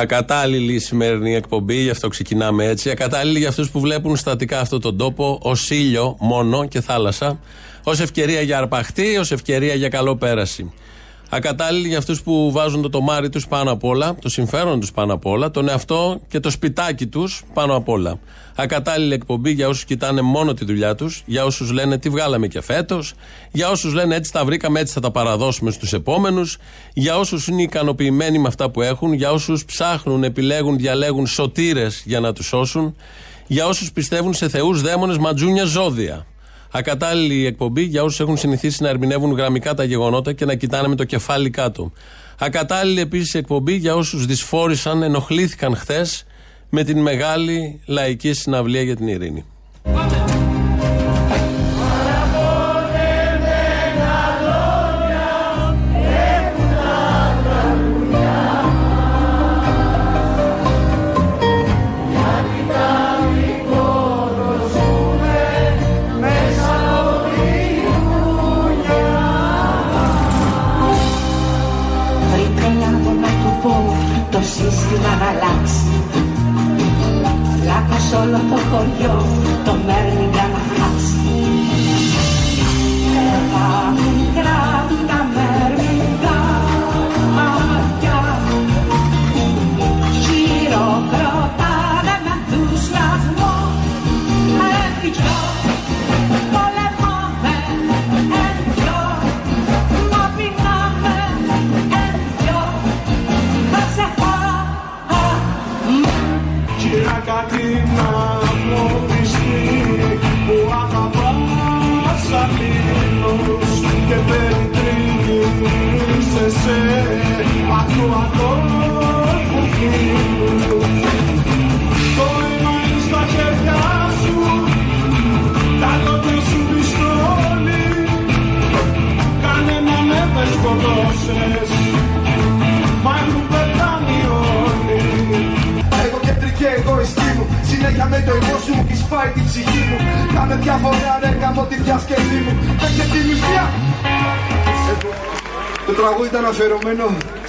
Ακατάλληλη η σημερινή εκπομπή, γι' αυτό ξεκινάμε έτσι. Ακατάλληλη για αυτούς που βλέπουν στατικά αυτόν τον τόπο ως ήλιο μόνο και θάλασσα, ως ευκαιρία για αρπαχτή, ως ευκαιρία για καλό πέραση. Ακατάλληλοι για αυτούς που βάζουν το τομάρι τους πάνω απ' όλα, το συμφέρον τους πάνω απ' όλα, τον εαυτό και το σπιτάκι τους πάνω απ' όλα. Ακατάλληλη εκπομπή για όσους κοιτάνε μόνο τη δουλειά τους, για όσους λένε τι βγάλαμε και φέτος, για όσους λένε έτσι τα βρήκαμε, έτσι θα τα παραδώσουμε στους επόμενους, για όσους είναι ικανοποιημένοι με αυτά που έχουν, για όσους ψάχνουν, επιλέγουν, διαλέγουν σωτήρες για να τους σώσουν, για όσους πιστεύουν σε θεούς, δαίμονες, ματζούνια, ζώδια. Ακατάλληλη εκπομπή για όσους έχουν συνηθίσει να ερμηνεύουν γραμμικά τα γεγονότα και να κοιτάνε με το κεφάλι κάτω. Ακατάλληλη επίσης εκπομπή για όσους δυσφόρησαν, ενοχλήθηκαν χθες με την μεγάλη λαϊκή συναυλία για την ειρήνη. Όλο το χωριό. Το μέρνει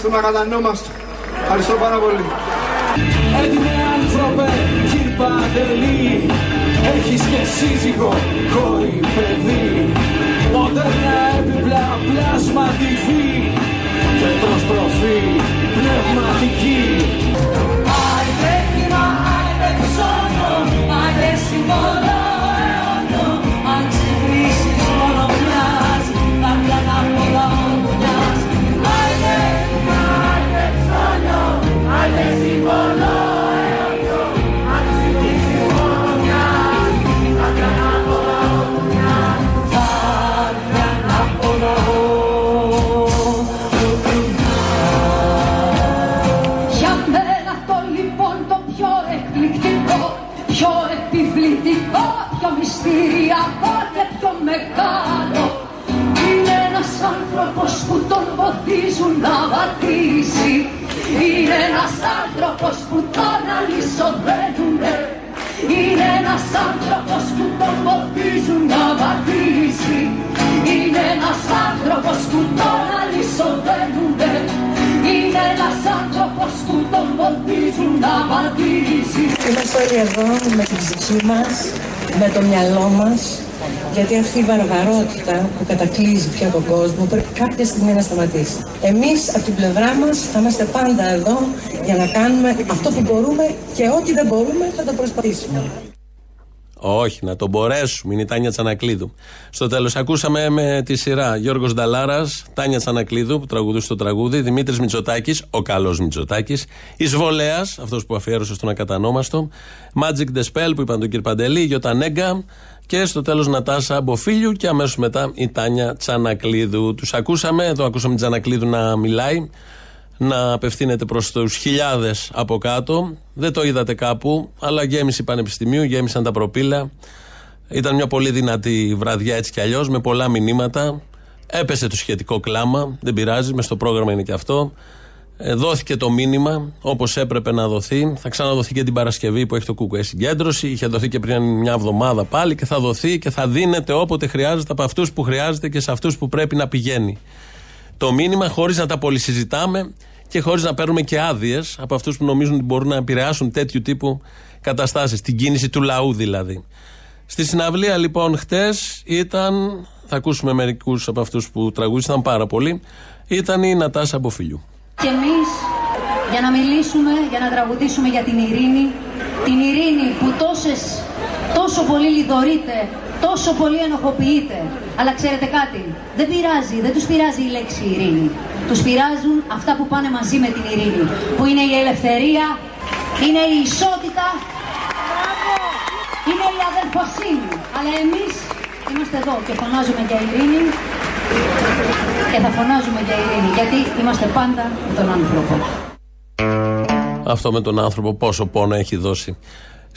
στον αγατανόμαστο Ευχαριστώ πάρα πολύ. Έτοιμε άνθρωπε, κύρ Παντελή Έχεις και σύζυγο, κόρη, παιδί. Μοντέρνα έπιπλα, πλάσμα TV Και τροφή, πνευματική. Άιντε κύμα, άιντε ψώνιο, άιντε συμβολό άιντε Είμαστε όλοι εδώ με την ψυχή μας, με το μυαλό μας, γιατί αυτή η βαρβαρότητα που κατακλείζει πια τον κόσμο πρέπει κάποια στιγμή να σταματήσει. Εμείς από την πλευρά μας θα είμαστε πάντα εδώ για να κάνουμε αυτό που μπορούμε και ό,τι δεν μπορούμε θα το προσπαθήσουμε. Όχι, να το μπορέσουμε. Είναι η Τάνια Τσανακλείδου. Στο τέλος, ακούσαμε με τη σειρά Γιώργος Νταλάρας, Τάνια Τσανακλείδου που τραγουδούσε το τραγούδι, Δημήτρης Μητσοτάκης, ο καλός Μητσοτάκης, Ισβολέα, αυτός που αφιέρωσε στον ακατανόμαστο, Magic the Spell που είπαν τον κύριο Παντελή, Γιώτα Νέγκα και στο τέλος Νατάσα Μποφίλιου και αμέσως μετά η Τάνια Τσανακλείδου. Τους ακούσαμε, εδώ ακούσαμε την Τσανακλείδου να μιλάει να απευθύνεται προς τους χιλιάδες από κάτω. Δεν το είδατε κάπου, αλλά γέμισε πανεπιστημίου, γέμισαν τα προπύλα. Ήταν μια πολύ δυνατή βραδιά έτσι κι αλλιώς, με πολλά μηνύματα. Έπεσε το σχετικό κλάμα, δεν πειράζει, μες στο πρόγραμμα είναι και αυτό. Ε, δόθηκε το μήνυμα όπως έπρεπε να δοθεί. Θα ξαναδοθεί και την Παρασκευή που έχει το Κουκουέ συγκέντρωση. Είχε δοθεί και πριν μια εβδομάδα πάλι και θα δοθεί και θα δίνεται όποτε χρειάζεται από αυτούς που χρειάζεται και σε αυτούς που πρέπει να πηγαίνει. Το μήνυμα χωρίς να τα πολυσυζητάμε και χωρίς να παίρνουμε και άδειες από αυτούς που νομίζουν ότι μπορούν να επηρεάσουν τέτοιου τύπου καταστάσεις. Την κίνηση του λαού δηλαδή. Στη συναυλία λοιπόν χτες ήταν, θα ακούσουμε μερικούς από αυτούς που τραγούδισαν πάρα πολύ, ήταν η Νατάσα Αποφιλιού. Και εμείς για να μιλήσουμε, για να τραγουδήσουμε για την ειρήνη, την ειρήνη που τόσες, τόσο πολύ λιδωρείται, τόσο πολύ ενοχοποιείται. Αλλά ξέρετε κάτι, δεν πειράζει, δεν τους πειράζει η λέξη ειρήνη. Τους πειράζουν αυτά που πάνε μαζί με την ειρήνη, που είναι η ελευθερία, είναι η ισότητα, είναι η αδελφοσύνη. Αλλά εμείς είμαστε εδώ και φωνάζουμε για ειρήνη και θα φωνάζουμε για ειρήνη, γιατί είμαστε πάντα με τον άνθρωπο. Αυτό με τον άνθρωπο πόσο πόνο έχει δώσει.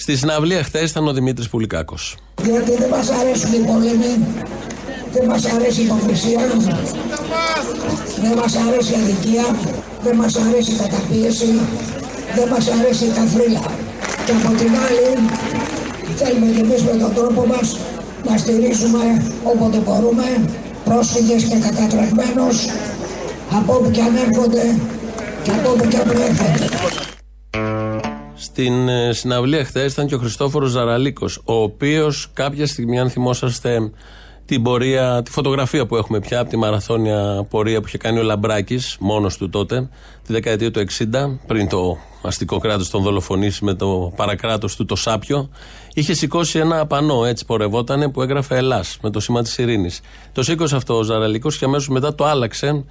Στη συναυλία χθες ήταν ο Δημήτρης Πουλικάκος. Γιατί δεν μας αρέσουν οι πόλεμοι, δεν μας αρέσει η υποκρισία, δεν μας αρέσει η αδικία, δεν μας αρέσει η καταπίεση, δεν μας αρέσει η καθρίλα. Και από την άλλη θέλουμε και εμείς με τον τρόπο μας να στηρίζουμε όποτε μπορούμε πρόσφυγες και κατατρεγμένους από όπου και αν έρχονται και από όπου και αν προέρχονται. Στην ε, συναυλία χθες ήταν και ο Χριστόφορος Ζαραλίκος, ο οποίος κάποια στιγμή, αν θυμόσαστε την πορεία, τη φωτογραφία που έχουμε πια από τη μαραθώνια πορεία που είχε κάνει ο Λαμπράκης, μόνος του τότε, τη δεκαετία του 60, πριν το αστικό κράτος τον δολοφονήσει με το παρακράτος του το Σάπιο, είχε σηκώσει ένα πανό, έτσι πορευότανε, που έγραφε Ελλάς με το σήμα της ειρήνης. Το σήκωσε αυτό ο Ζαραλίκος και αμέσως μετά το άλλαξε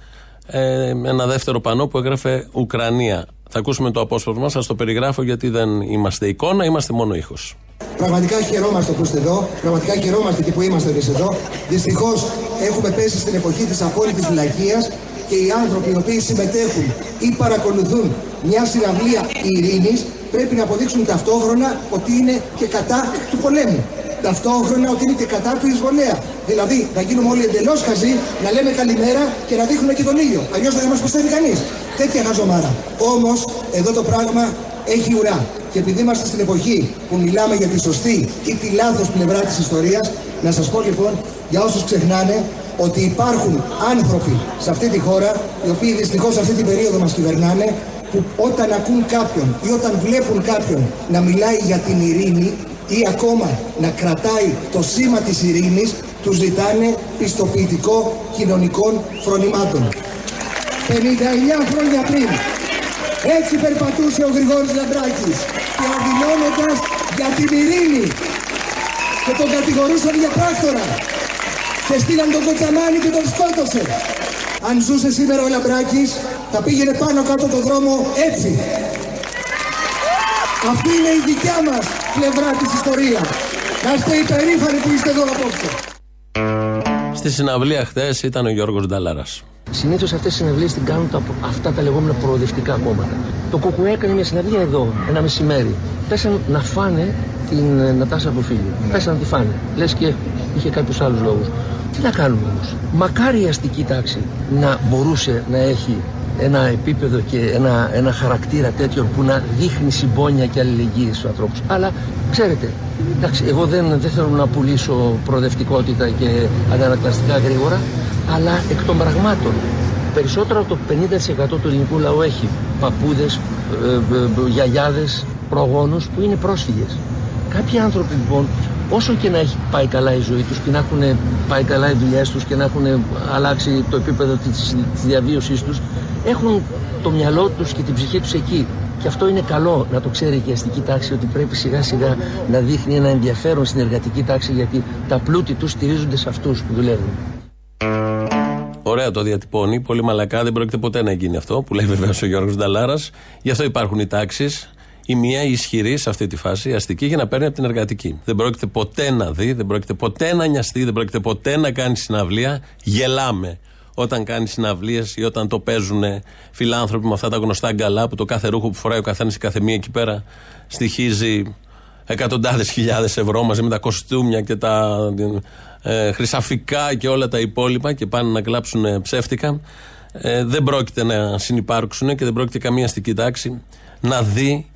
ε, ένα δεύτερο πανό που έγραφε Ουκρανία. Θα ακούσουμε το απόσπασμα, σας το περιγράφω γιατί δεν είμαστε εικόνα, είμαστε μόνο ήχος. Πραγματικά χαιρόμαστε που είστε εδώ. Πραγματικά χαιρόμαστε και που είμαστε εμείς εδώ. Δυστυχώς έχουμε πέσει στην εποχή της απόλυτης βλακείας και οι άνθρωποι οι οποίοι συμμετέχουν ή παρακολουθούν μια συναυλία ειρήνης πρέπει να αποδείξουν ταυτόχρονα ότι είναι και κατά του πολέμου. Ταυτόχρονα ότι είναι και κατά του εισβολέα. Δηλαδή να γίνουμε όλοι εντελώς χαζοί, να λέμε καλημέρα και να δείχνουμε και τον ήλιο. Αλλιώς δεν θα μας πιστεύει κανείς. Τέτοια χαζομάρα. Όμως εδώ το πράγμα έχει ουρά. Και επειδή είμαστε στην εποχή που μιλάμε για τη σωστή ή τη λάθος πλευρά της ιστορίας, να σας πω λοιπόν για όσους ξεχνάνε ότι υπάρχουν άνθρωποι σε αυτή τη χώρα, οι οποίοι δυστυχώς αυτή την περίοδο μας κυβερνάνε, που όταν ακούν κάποιον ή όταν βλέπουν κάποιον να μιλάει για την ειρήνη ή ακόμα να κρατάει το σήμα της ειρήνης, τους ζητάνε πιστοποιητικό κοινωνικών φρονημάτων. 59 χρόνια πριν έτσι περπατούσε ο Γρηγόρης Λαμπράκης και αδεινώνοντας για την ειρήνη και τον κατηγορούσαν για πράκτορα και στείλαν τον Κοτσαμάνη και τον σκότωσε. Αν ζούσε σήμερα ο Λαμπράκης θα πήγαινε πάνω κάτω το δρόμο έτσι. Αυτή είναι η δικιά μας πλευρά της ιστορίας. Να είστε υπερήφανοι που είστε εδώ απόψε. Στη συναυλία χθες ήταν ο Γιώργος Νταλάρας. Συνήθως αυτές τι συναυλίες την κάνουν τα, αυτά τα λεγόμενα προοδευτικά κόμματα. Το ΚΟΚΟΕ έκανε μια συναυλία εδώ, ένα μεσημέρι. Πέσαν να φάνε την ε, Νατάσα Αποφίλιο. Πέσαν να τη φάνε. Λες και είχε κάποιους άλλους λόγους. Τι να κάνουμε όμως; Μακάρι η αστική τάξη να μπορούσε να έχει ένα επίπεδο και ένα, ένα χαρακτήρα τέτοιο που να δείχνει συμπόνια και αλληλεγγύη στους ανθρώπους. Αλλά ξέρετε, εντάξει, εγώ δεν, δεν θέλω να πουλήσω προοδευτικότητα και αντανακλαστικά γρήγορα, αλλά εκ των πραγμάτων περισσότερο από το 50% του ελληνικού λαού έχει παππούδες, ε, ε, γιαγιάδες, προγόνους που είναι πρόσφυγες. Κάποιοι άνθρωποι λοιπόν όσο και να έχει πάει καλά η ζωή τους και να έχουν πάει καλά οι δουλειές τους και να έχουν αλλάξει το επίπεδο της, της διαβίωσής τους έχουν το μυαλό τους και την ψυχή τους εκεί και αυτό είναι καλό να το ξέρει και η αστική τάξη ότι πρέπει σιγά σιγά να δείχνει ένα ενδιαφέρον στην εργατική τάξη γιατί τα πλούτη τους στηρίζονται σε αυτούς που δουλεύουν. Ωραία το διατυπώνει, πολύ μαλακά, δεν πρόκειται ποτέ να γίνει αυτό που λέει βεβαίως ο Γιώργος Νταλάρας. Γι' αυτό υπάρχουν οι τάξεις. Η μία ισχυρή σε αυτή τη φάση, η αστική, για να παίρνει από την εργατική. Δεν πρόκειται ποτέ να δει, δεν πρόκειται ποτέ να νοιαστεί, δεν πρόκειται ποτέ να κάνει συναυλία. Γελάμε όταν κάνεις συναυλίες ή όταν το παίζουν φιλάνθρωποι με αυτά τα γνωστά γκαλά που το κάθε ρούχο που φοράει ο καθένας η κάθε μία εκεί πέρα στοιχίζει εκατοντάδες χιλιάδες ευρώ μαζί με τα κοστούμια και τα ε, χρυσαφικά και όλα τα υπόλοιπα και πάνε να κλάψουν ψεύτικα. Ε, δεν πρόκειται να συνεπάρξουν και δεν πρόκειται καμία αστική τάξη να δει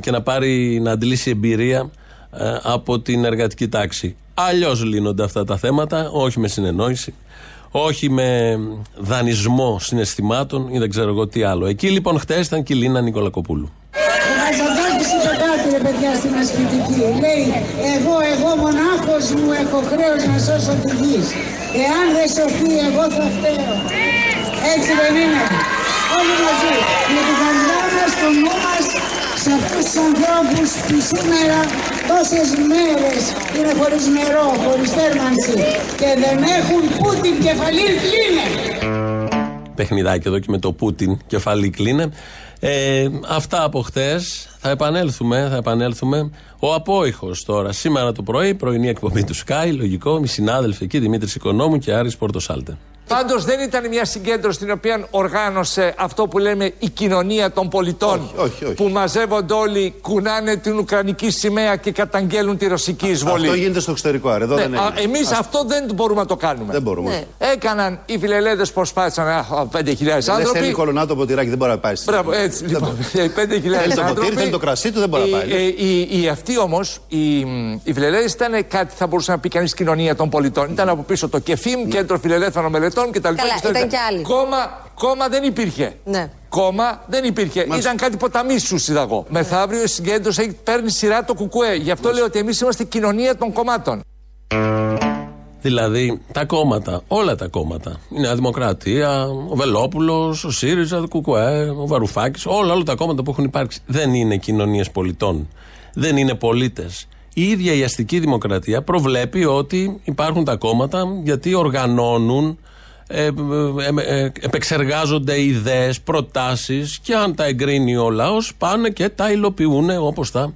και να πάρει να αντλήσει εμπειρία ε, από την εργατική τάξη. Αλλιώς λύνονται αυτά τα θέματα, όχι με συνεννόηση, Όχι με δανεισμό συναισθημάτων ή δεν ξέρω εγώ τι άλλο. Εκεί λοιπόν χτες ήταν και η Λίνα Νικολακοπούλου. Ο Χαζαντάκης είπε κάτι ρε παιδιά στην ασκητική. Λέει, εγώ, εγώ μονάχος μου έχω χρέος να σώσω τη γης. Εάν δεν σωθεί εγώ θα φταίω. Έτσι δεν είναι. Όλοι μαζί. Με την καρδιά μας, το νου μας, σε αυτούς τους ανθρώπους που σήμερα τόσες μέρες είναι χωρίς νερό, χωρίς θέρμανση και δεν έχουν που την κεφαλή κλείνε. Παιχνιδάκι εδώ και με το Πούτιν κεφαλή κλείνε. Ε, αυτά από χτες. Θα επανέλθουμε, θα επανέλθουμε. Ο απόϊχος τώρα. Σήμερα το πρωί, πρωινή εκπομπή του Sky, λογικό, οι συνάδελφοι εκεί, Δημήτρης Οικονόμου και Άρης Πορτοσάλτε. Πάντως δεν ήταν μια συγκέντρωση την οποία οργάνωσε αυτό που λέμε η κοινωνία των πολιτών. όχι, όχι. Που μαζεύονται όλοι, κουνάνε την Ουκρανική σημαία και καταγγέλουν τη ρωσική εισβολή. Αυτό γίνεται στο εξωτερικό, άρα. Εδώ Ναι, δεν έγινε. Εμείς Ας- αυτό δεν μπορούμε να το κάνουμε. Δεν μπορούμε. Ναι. Έκαναν οι φιλελέδες προσπάθησαν α, α, 5.000 Δεν θέλει άνθρωποι. κολονάτο από τυράκι, δεν μπορεί να πάει. Μπράβο, έτσι λοιπόν. 5.000 Θέλει το άνθρωποι. ποτήρι, θέλει το κρασί του, δεν μπορεί να Οι- πάει. ε, Οι, οι αυτοί όμως, οι, οι φιλελεύθεροι ήταν κάτι θα μπορούσε να πει κανείς κοινωνία των πολιτών. Ήταν από πίσω το ΚΕΦΙΜ, Κέντρο Φιλελεύθερων Μελετών κτλ. Καλά, Και στο ήταν ήταν. και άλλοι. Κόμμα, κόμμα δεν υπήρχε. Ναι. Κόμμα δεν υπήρχε. Ήταν κάτι ποταμί σου είδα εγώ. Μεθαύριο η συγκέντρωση παίρνει σειρά το κουκουέ. Γι' αυτό λέω ότι εμείς είμαστε κοινωνία των κομμάτων. Δηλαδή τα κόμματα, όλα τα κόμματα. Η Νέα Δημοκρατία, ο Βελόπουλος, ο ΣΥΡΙΖΑ, ο ΚΚΕ, ο Βαρουφάκης, όλα, όλα τα κόμματα που έχουν υπάρξει δεν είναι κοινωνίες πολιτών. Δεν είναι πολίτες. Η ίδια η αστική δημοκρατία προβλέπει ότι υπάρχουν τα κόμματα γιατί οργανώνουν, ε, ε, ε, ε, επεξεργάζονται ιδέες, προτάσεις και αν τα εγκρίνει ο λαός πάνε και τα υλοποιούν όπως τα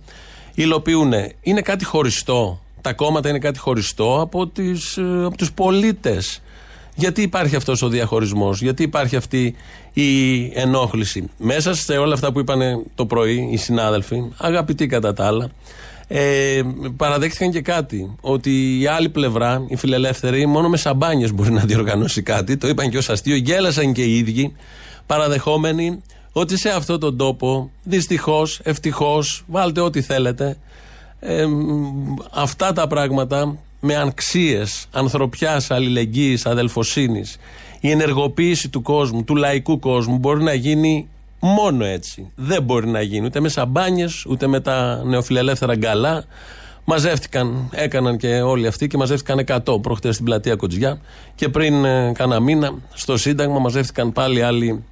υλοποιούν. Είναι κάτι χωριστό. Τα κόμματα είναι κάτι χωριστό από, τις, ε, από τους πολίτες. Γιατί υπάρχει αυτός ο διαχωρισμός, γιατί υπάρχει αυτή η ενόχληση. Μέσα σε όλα αυτά που είπαν το πρωί οι συνάδελφοι, αγαπητοί κατά τα άλλα, ε, παραδέχτηκαν και κάτι. Ότι η άλλη πλευρά, οι φιλελεύθεροι, μόνο με σαμπάνιες μπορεί να διοργανώσει κάτι. Το είπαν και ως αστείο, γέλασαν και οι ίδιοι, παραδεχόμενοι ότι σε αυτόν τον τόπο, δυστυχώς, ευτυχώς, βάλτε ό,τι θέλετε, ε, μ, αυτά τα πράγματα με ανξίες ανθρωπιάς, αλληλεγγύης, αδελφοσύνης η ενεργοποίηση του κόσμου, του λαϊκού κόσμου μπορεί να γίνει μόνο έτσι. Δεν μπορεί να γίνει ούτε με σαμπάνιες, ούτε με τα νεοφιλελεύθερα γκαλά. Μαζεύτηκαν, έκαναν και όλοι αυτοί και μαζεύτηκαν 100 προχτές στην πλατεία Κοτζιά και πριν ε, κάνα μήνα στο Σύνταγμα μαζεύτηκαν πάλι άλλοι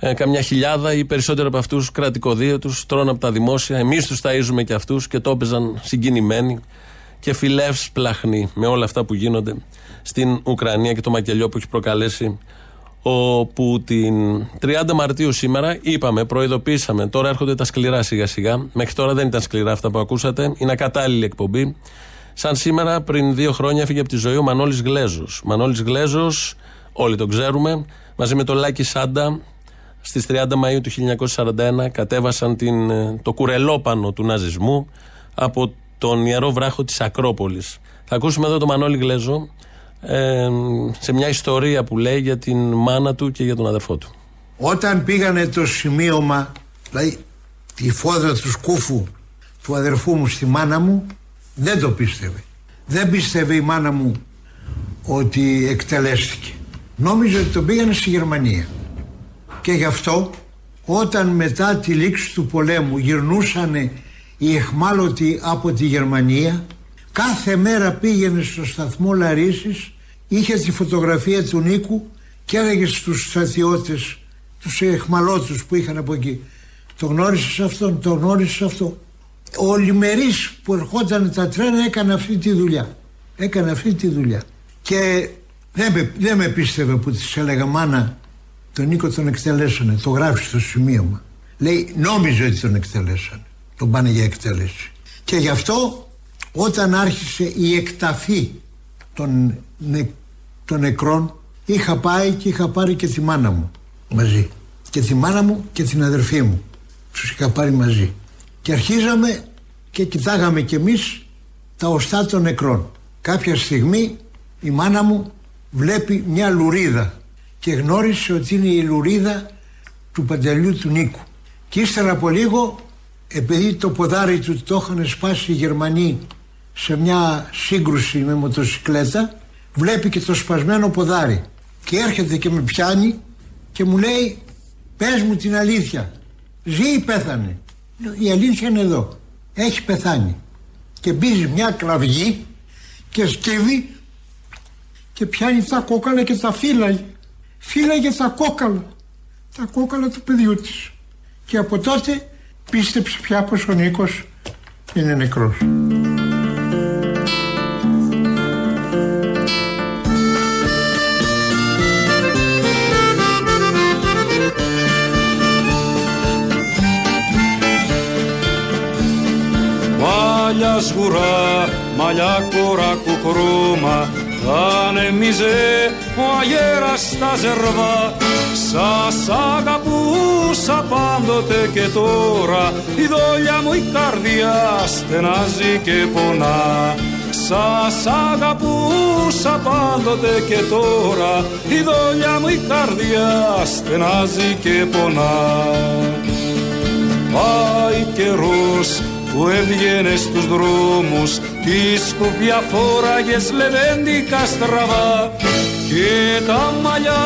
ε, καμιά χιλιάδα ή περισσότερο από αυτούς κρατικοδία του τρώνε από τα δημόσια. Εμείς τους ταΐζουμε και αυτούς και το έπαιζαν συγκινημένοι και φιλεύσπλαχνοι με όλα αυτά που γίνονται στην Ουκρανία και το μακελιό που έχει προκαλέσει ο Πούτιν. 30 Μαρτίου σήμερα είπαμε, προειδοποίησαμε. Τώρα έρχονται τα σκληρά σιγά σιγά. Μέχρι τώρα δεν ήταν σκληρά αυτά που ακούσατε. Είναι ακατάλληλη εκπομπή. Σαν σήμερα, πριν δύο χρόνια, έφυγε από τη ζωή ο Μανώλης Γλέζος. Μανώλης Γλέζος, όλοι τον ξέρουμε, μαζί με τον Λάκη Σάντα, στις 30 Μαΐου του 1941 κατέβασαν την, ε, το κουρελόπανο του ναζισμού από τον ιερό βράχο της Ακρόπολης. Θα ακούσουμε εδώ τον Μανώλη Γλέζο ε, σε μια ιστορία που λέει για την μάνα του και για τον αδερφό του. Όταν πήγανε το σημείωμα, δηλαδή τη φόδρα του σκούφου του αδερφού μου στη μάνα μου, δεν το πίστευε. Δεν πίστευε η μάνα μου ότι εκτελέστηκε. Νόμιζε ότι τον πήγανε στη Γερμανία. Και γι' αυτό όταν μετά τη λήξη του πολέμου γυρνούσαν οι εχμάλωτοι από τη Γερμανία κάθε μέρα πήγαινε στο σταθμό Λαρίσης είχε τη φωτογραφία του Νίκου και έλεγε στους στρατιώτες τους εχμαλώτους που είχαν από εκεί το γνώρισες αυτόν, το γνώρισες αυτό ο Λιμερής που ερχόταν τα τρένα έκανε αυτή τη δουλειά έκανε αυτή τη δουλειά. Και δεν με, δεν με πίστευε που της έλεγα μάνα τον Νίκο τον εκτελέσανε, το γράφει στο σημείωμα. Λέει νόμιζε ότι τον εκτελέσανε, τον πάνε για εκτέλεση. Και γι' αυτό όταν άρχισε η εκταφή των, νε, των νεκρών είχα πάει και είχα πάρει και τη μάνα μου μαζί. Και τη μάνα μου και την αδερφή μου. Τους είχα πάρει μαζί. Και αρχίζαμε και κοιτάγαμε κι εμείς τα οστά των νεκρών. Κάποια στιγμή η μάνα μου βλέπει μια λουρίδα και γνώρισε ότι είναι η λουρίδα του παντελιού του Νίκου. Και ύστερα από λίγο, επειδή το ποδάρι του το είχαν σπάσει οι Γερμανοί σε μια σύγκρουση με μοτοσυκλέτα, βλέπει και το σπασμένο ποδάρι. Και έρχεται και με πιάνει και μου λέει πες μου την αλήθεια. Ζει ή πέθανε; Λέω, η αλήθεια είναι εδώ. Έχει πεθάνει και μπίζει μια κραυγή και σκύβει και πιάνει τα κόκαλα και τα φύλαγε φύλαγε τα κόκαλα τα κόκαλα του παιδιού της και από τότε πίστεψε πια πως ο Νίκος είναι νεκρός. Μαλλιά σγουρά, μαλλιά κορά κουκρούμα Ανέμιζε ο αγέρας στα ζερβά Σας αγαπούσα πάντοτε και τώρα. Η δόλια μου η καρδιά στενάζει και πονά. Σας αγαπούσα πάντοτε και τώρα. Η δόλια μου η καρδιά στενάζει και πονά. Πάει καιρός που έβγαινε στους δρόμους τη σκουφιά φόραγες λεβέντικα στραβά και τα μαλλιά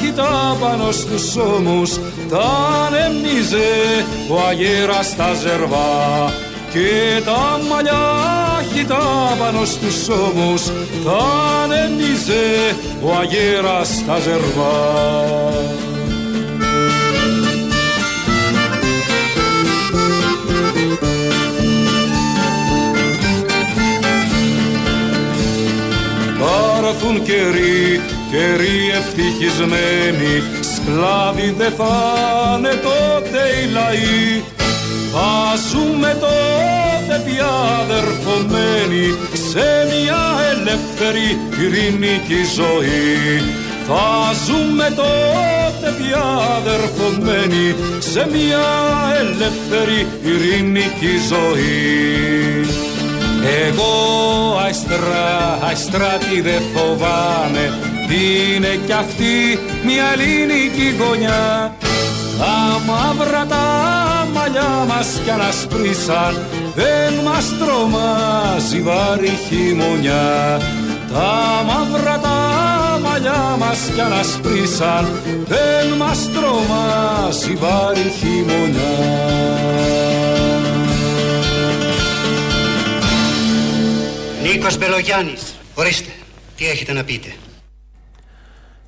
χιτά πάνω στους ώμους τα ανεμίζε ο αγέρας στα ζερβά. Και τα μαλλιά χιτά πάνω στους ώμους τα ανεμίζε ο αγέρας στα ζερβά Θα έρθουν καιροί, καιροί ευτυχισμένοι. Σκλάβοι δεν θα είναι τότε οι λαοί. Θα ζούμε τότε πια αδερφωμένοι Σε μια ελεύθερη ειρηνική ζωή. Θα ζούμε τότε πια αδερφωμένοι σε μια ελεύθερη ειρηνική ζωή. Εγώ αστρά, αστράτη δεν φοβάμαι. Είναι κι αυτή μια ελληνική γωνιά. Τα μαύρα τα μαλλιά μας κι ανασπρίσαν Δεν μας τρομάζει βάρη χειμωνιά. Τα μαύρα τα μαλλιά μας κι ανασπρίσαν Δεν μας τρομάζει βάρη χειμωνιά Νίκος Μπελογιάννης, ορίστε, τι έχετε να πείτε.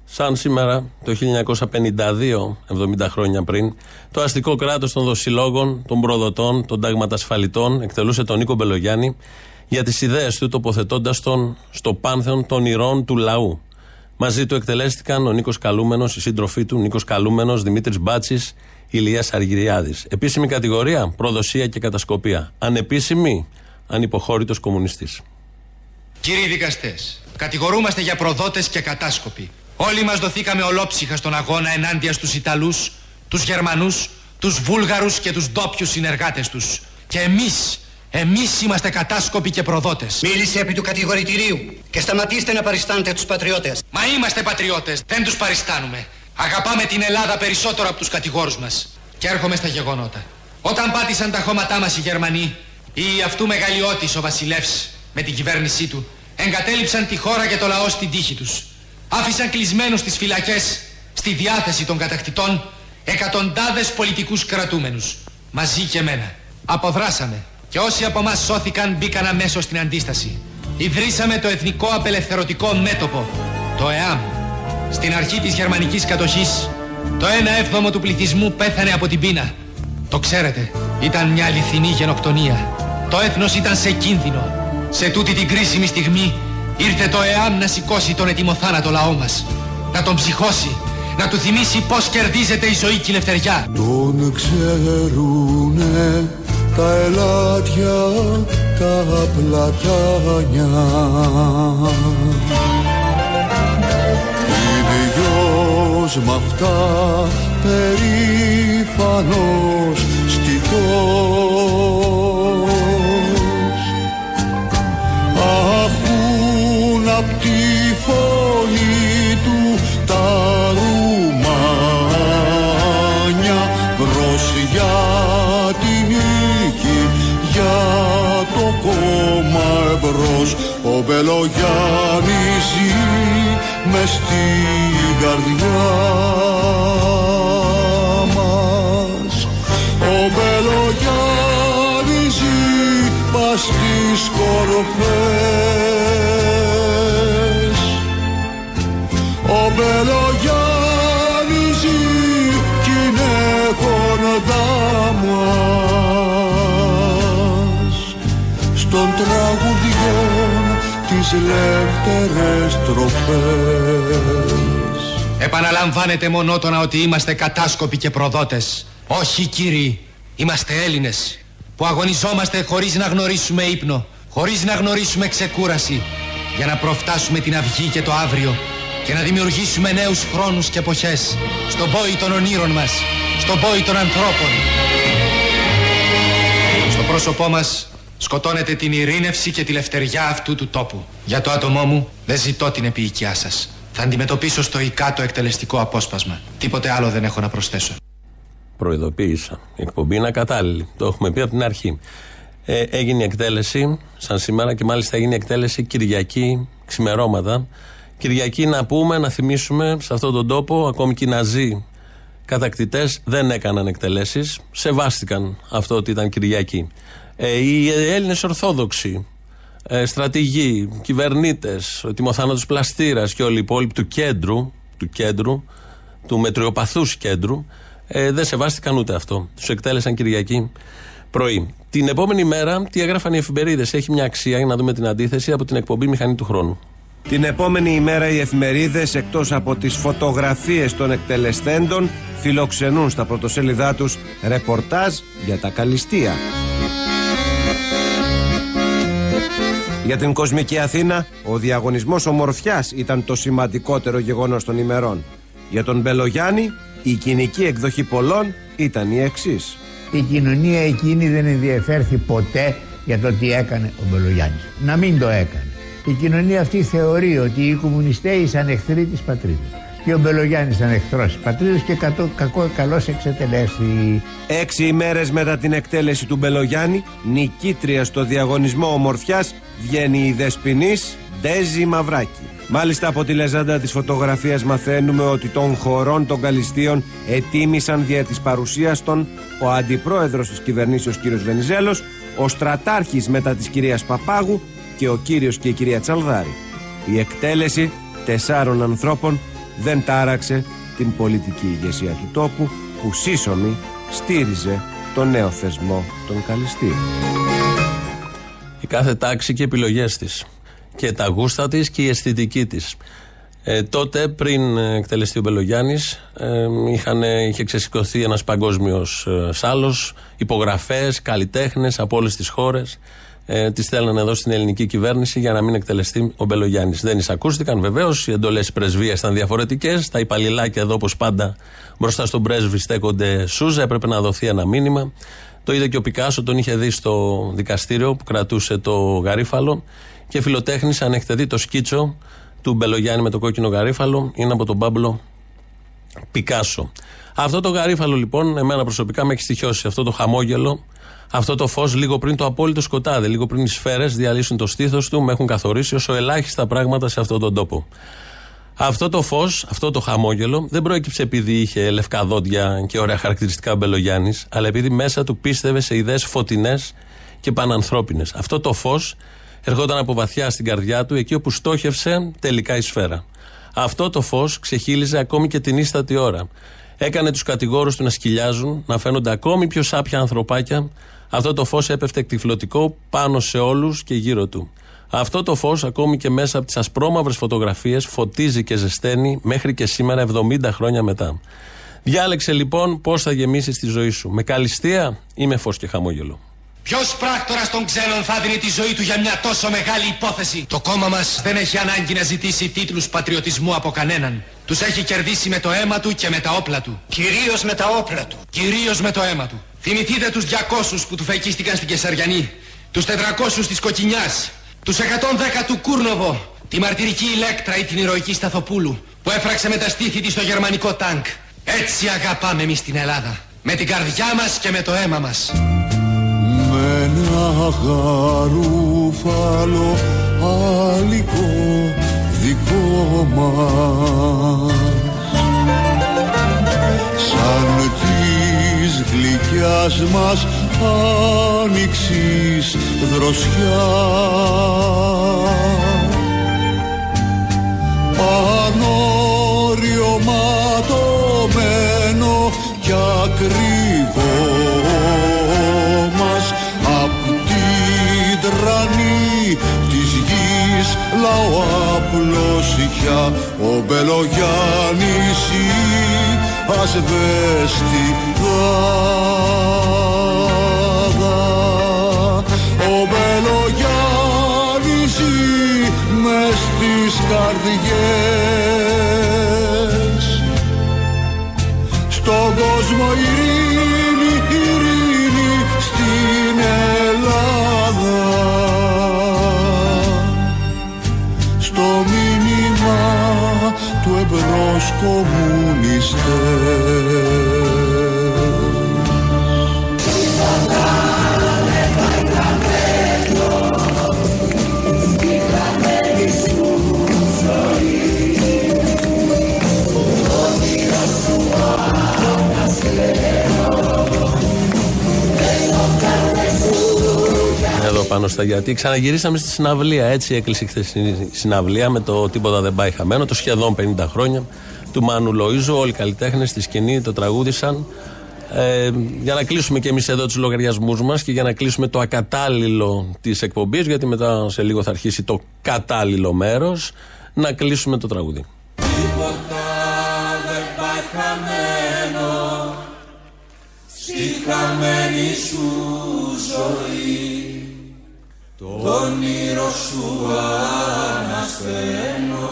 Σαν σήμερα το 1952, 70 χρόνια πριν, το αστικό κράτος των δοσιλόγων, των προδοτών, των ταγματασφαλιτών εκτελούσε τον Νίκο Μπελογιάννη για τις ιδέες του τοποθετώντας τον στο πάνθεον των ηρών του λαού. Μαζί του εκτελέστηκαν ο Νίκος Καλούμενος, η σύντροφή του, Νίκος Καλούμενος, Δημήτρης Μπάτσης, Ηλίας Αργυριάδης. Επίσημη κατηγορία, προδοσία και κατασκοπία. Ανεπίσημη, ανυποχώρητος κομμουνιστής. Κύριοι δικαστές, κατηγορούμαστε για προδότες και κατάσκοποι. Όλοι μας δοθήκαμε ολόψυχα στον αγώνα ενάντια στους Ιταλούς, τους Γερμανούς, τους Βούλγαρους και τους ντόπιους συνεργάτες τους. Και εμείς, εμείς είμαστε κατάσκοποι και προδότες. Μίλησε επί του κατηγορητηρίου και σταματήστε να παριστάνετε τους πατριώτες. Μα είμαστε πατριώτες, δεν τους παριστάνουμε. Αγαπάμε την Ελλάδα περισσότερο από τους κατηγόρους μας. Και έρχομαι στα γεγονότα. Όταν πάτησαν τα χώματά μας οι Γερμανοί, ή αυτού μεγαλειώτης ο βασιλεύς με την κυβέρνησή του, εγκατέλειψαν τη χώρα και το λαό στην τύχη τους. Άφησαν κλεισμένους στις φυλακές, στη διάθεση των κατακτητών, εκατοντάδες πολιτικούς κρατούμενους. Μαζί και εμένα. Αποδράσαμε. Και όσοι από εμάς σώθηκαν μπήκαν αμέσως στην αντίσταση. Ιδρύσαμε το Εθνικό Απελευθερωτικό Μέτωπο, το ΕΑΜ. Στην αρχή της γερμανικής κατοχής, το 1 έβδομο του πληθυσμού πέθανε από την πείνα. Το ξέρετε, ήταν μια αληθινή γενοκτονία. Το έθνος ήταν σε κίνδυνο. Σε τούτη την κρίσιμη στιγμή ήρθε το ΕΑΜ να σηκώσει τον ετοιμοθάνατο λαό μας. Να τον ψυχώσει, να του θυμίσει πώς κερδίζεται η ζωή και η ελευθεριά. Τον ξέρουνε τα ελάτια, τα πλατάνια. Ίδιος μ' αυτά περήφανος στιτός φωνή του τα ρουμάνια μπρος για τη νίκη, για το κόμμα εμπρός. Ο Μπελογιάννης ζει μες στην καρδιά μας. Ο Μπελογιάννης ζει πας στις κορφές Ο Μπελογιάννης ζει κι είναι κοντά μας στον τραγουδιών τις λεύτερες τροφές. Επαναλαμβάνετε μονότονα ότι είμαστε κατάσκοποι και προδότες. Όχι κύριοι, είμαστε Έλληνες που αγωνιζόμαστε χωρίς να γνωρίσουμε ύπνο, χωρίς να γνωρίσουμε ξεκούραση για να προφτάσουμε την αυγή και το αύριο και να δημιουργήσουμε νέους χρόνους και εποχές στον πόη των ονείρων μας, στον πόη των ανθρώπων. Στο πρόσωπό μας σκοτώνετε την ειρήνευση και τη λευτεριά αυτού του τόπου. Για το άτομό μου δεν ζητώ την επιοικιά σας. Θα αντιμετωπίσω στοικά το εκτελεστικό απόσπασμα. Τίποτε άλλο δεν έχω να προσθέσω. Προειδοποίησα. Η εκπομπή είναι ακατάλληλη. Το έχουμε πει από την αρχή. Ε, έγινε η εκτέλεση σαν σήμερα και μάλιστα έγινε η εκτέλεση Κυριακή ξημερώματα Κυριακή να πούμε, να θυμίσουμε σε αυτόν τον τόπο, ακόμη και οι Ναζί κατακτητές δεν έκαναν εκτελέσεις. Σεβάστηκαν αυτό ότι ήταν Κυριακή. Ε, οι Έλληνες Ορθόδοξοι, ε, στρατηγοί, κυβερνήτες, ο Τιμοθάνατο Πλαστήρας και όλοι οι υπόλοιποι του κέντρου, του κέντρου, του μετριοπαθούς κέντρου, ε, δεν σεβάστηκαν ούτε αυτό. Τους εκτέλεσαν Κυριακή πρωί. Την επόμενη μέρα, τι έγραφαν οι εφημερίδες, έχει μια αξία για να δούμε την αντίθεση από την εκπομπή Μηχανή του Χρόνου. Την επόμενη ημέρα οι εφημερίδες εκτός από τις φωτογραφίες των εκτελεσθέντων φιλοξενούν στα πρωτοσέλιδά τους ρεπορτάζ για τα καλυστία. Για την κοσμική Αθήνα, ο διαγωνισμός ομορφιάς ήταν το σημαντικότερο γεγονός των ημερών. Για τον Μπελογιάννη, η κοινική εκδοχή πολλών ήταν η εξής. Η κοινωνία εκείνη δεν ενδιαφέρθη ποτέ για το τι έκανε ο Μπελογιάννης. Να μην το έκανε. Η κοινωνία αυτή θεωρεί ότι οι κομμουνιστές ήταν εχθροί της πατρίδας. Και ο Μπελογιάννης ήταν εχθρός της πατρίδας και κατώ, κακό, καλώς εξετελέστη. Έξι ημέρες μετά την εκτέλεση του Μπελογιάννη, νικήτρια στο διαγωνισμό ομορφιάς, βγαίνει η Δεσποινής Ντέζη Μαυράκη. Μάλιστα από τη λεζάντα της φωτογραφίας μαθαίνουμε ότι των χωρών των Καλυστίων ετοίμησαν δια της παρουσίας των ο αντιπρόεδρος της κυβερνήσεως κ. Βενιζέλος, ο στρατάρχης μετά της κυρίας Παπάγου και ο κύριος και η κυρία Τσαλδάρη. Η εκτέλεση τεσσάρων ανθρώπων δεν τάραξε την πολιτική ηγεσία του τόπου που σύσσωμη στήριζε τον νέο θεσμό των Καλυστίων. Η κάθε τάξη και επιλογές της. Και τα γούστα της και η αισθητική της. Ε, τότε, πριν ε, εκτελεστεί ο Μπελογιάννης, ε, είχε ξεσηκωθεί ένας παγκόσμιος ε, σάλος, υπογραφές, καλλιτέχνες από όλες τις χώρες. Ε, τι στέλνανε εδώ στην ελληνική κυβέρνηση για να μην εκτελεστεί ο Μπελογιάννης. Δεν εισακούστηκαν βεβαίως. Οι εντολές πρεσβείας ήταν διαφορετικές. Τα υπαλληλάκια εδώ, όπως πάντα, μπροστά στον πρέσβη στέκονται σούζα. Έπρεπε να δοθεί ένα μήνυμα. Το είδε και ο Πικάσο, τον είχε δει στο δικαστήριο που κρατούσε το γαρίφαλο και φιλοτέχνησε, αν έχετε δει το σκίτσο του Μπελογιάννη με το κόκκινο γαρίφαλο, είναι από τον Πάμπλο Πικάσο. Αυτό το γαρίφαλο λοιπόν, εμένα προσωπικά με έχει στοιχειώσει αυτό το χαμόγελο, αυτό το φως λίγο πριν το απόλυτο σκοτάδι, λίγο πριν οι σφαίρες διαλύσουν το στήθος του, με έχουν καθορίσει όσο ελάχιστα πράγματα σε αυτόν τον τόπο. Αυτό το φως, αυτό το χαμόγελο, δεν προέκυψε επειδή είχε λευκά δόντια και ωραία χαρακτηριστικά Μπελογιάννης, αλλά επειδή μέσα του πίστευε σε ιδέες φωτεινές και πανανθρώπινες. Αυτό το φως ερχόταν από βαθιά στην καρδιά του, εκεί όπου στόχευσε τελικά η σφαίρα. Αυτό το φως ξεχύλιζε ακόμη και την ίστατη ώρα. Έκανε τους κατηγόρους του να σκυλιάζουν, να φαίνονται ακόμη πιο σάπια ανθρωπάκια. Αυτό το φως έπεφτε εκτυφλωτικό πάνω σε όλους και γύρω του. Αυτό το φως, ακόμη και μέσα από τις ασπρόμαυρες φωτογραφίες, φωτίζει και ζεσταίνει μέχρι και σήμερα, 70 χρόνια μετά. Διάλεξε λοιπόν πώς θα γεμίσεις τη ζωή σου. Με καλυστία ή με φως και χαμόγελο. Ποιος πράκτορας των ξένων θα δίνει τη ζωή του για μια τόσο μεγάλη υπόθεση; Το κόμμα μας δεν έχει ανάγκη να ζητήσει τίτλους πατριωτισμού από κανέναν. Τους έχει κερδίσει με το αίμα του και με τα όπλα του. Κυρίως με τα όπλα του. Κυρίως με το αίμα του. Θυμηθείτε τους 200 που του φεκίστηκαν στην Κεσαριανή. Τους 400 της Κοκκινιάς. Τους 110 του Κούρνοβο. Τη μαρτυρική ηλέκτρα ή την ηρωική Σταθοπούλου που έφραξε με τα στήθη της στο γερμανικό τάγκ. Έτσι αγαπάμε εμείς την Ελλάδα. Με την καρδιά μας και με το αίμα μας. Με ένα γαρούφαλο άλικο δικό μας γλυκιάς μας άνοιξης δροσιά. Ανόριωματωμένο κι ακριβό μας απ' την τρανή της γης λαό απλώσια ο Μπελογιάννης η ασβέστη γάδα ο Μπελογιάννης ζει μες στις καρδιές. Στον κόσμο ειρήνη, ειρήνη στην Ελλάδα. Στο μήνυμα του εμπρός πάνω στα γιατί. Ξαναγυρίσαμε στη συναυλία. Έτσι έκλεισε η χθεσινή συναυλία με το Τίποτα δεν πάει χαμένο. Το σχεδόν 50 χρόνια του Μάνου Λοίζου. Όλοι οι καλλιτέχνες στη σκηνή το τραγούδισαν. Ε, για να κλείσουμε και εμείς εδώ τους λογαριασμούς μας και για να κλείσουμε το ακατάλληλο της εκπομπής, γιατί μετά σε λίγο θα αρχίσει το κατάλληλο μέρος, να κλείσουμε το τραγούδι. Τίποτα δεν πάει χαμένο στη χαμένη σου ζωή το όνειρο σου ανασταίνω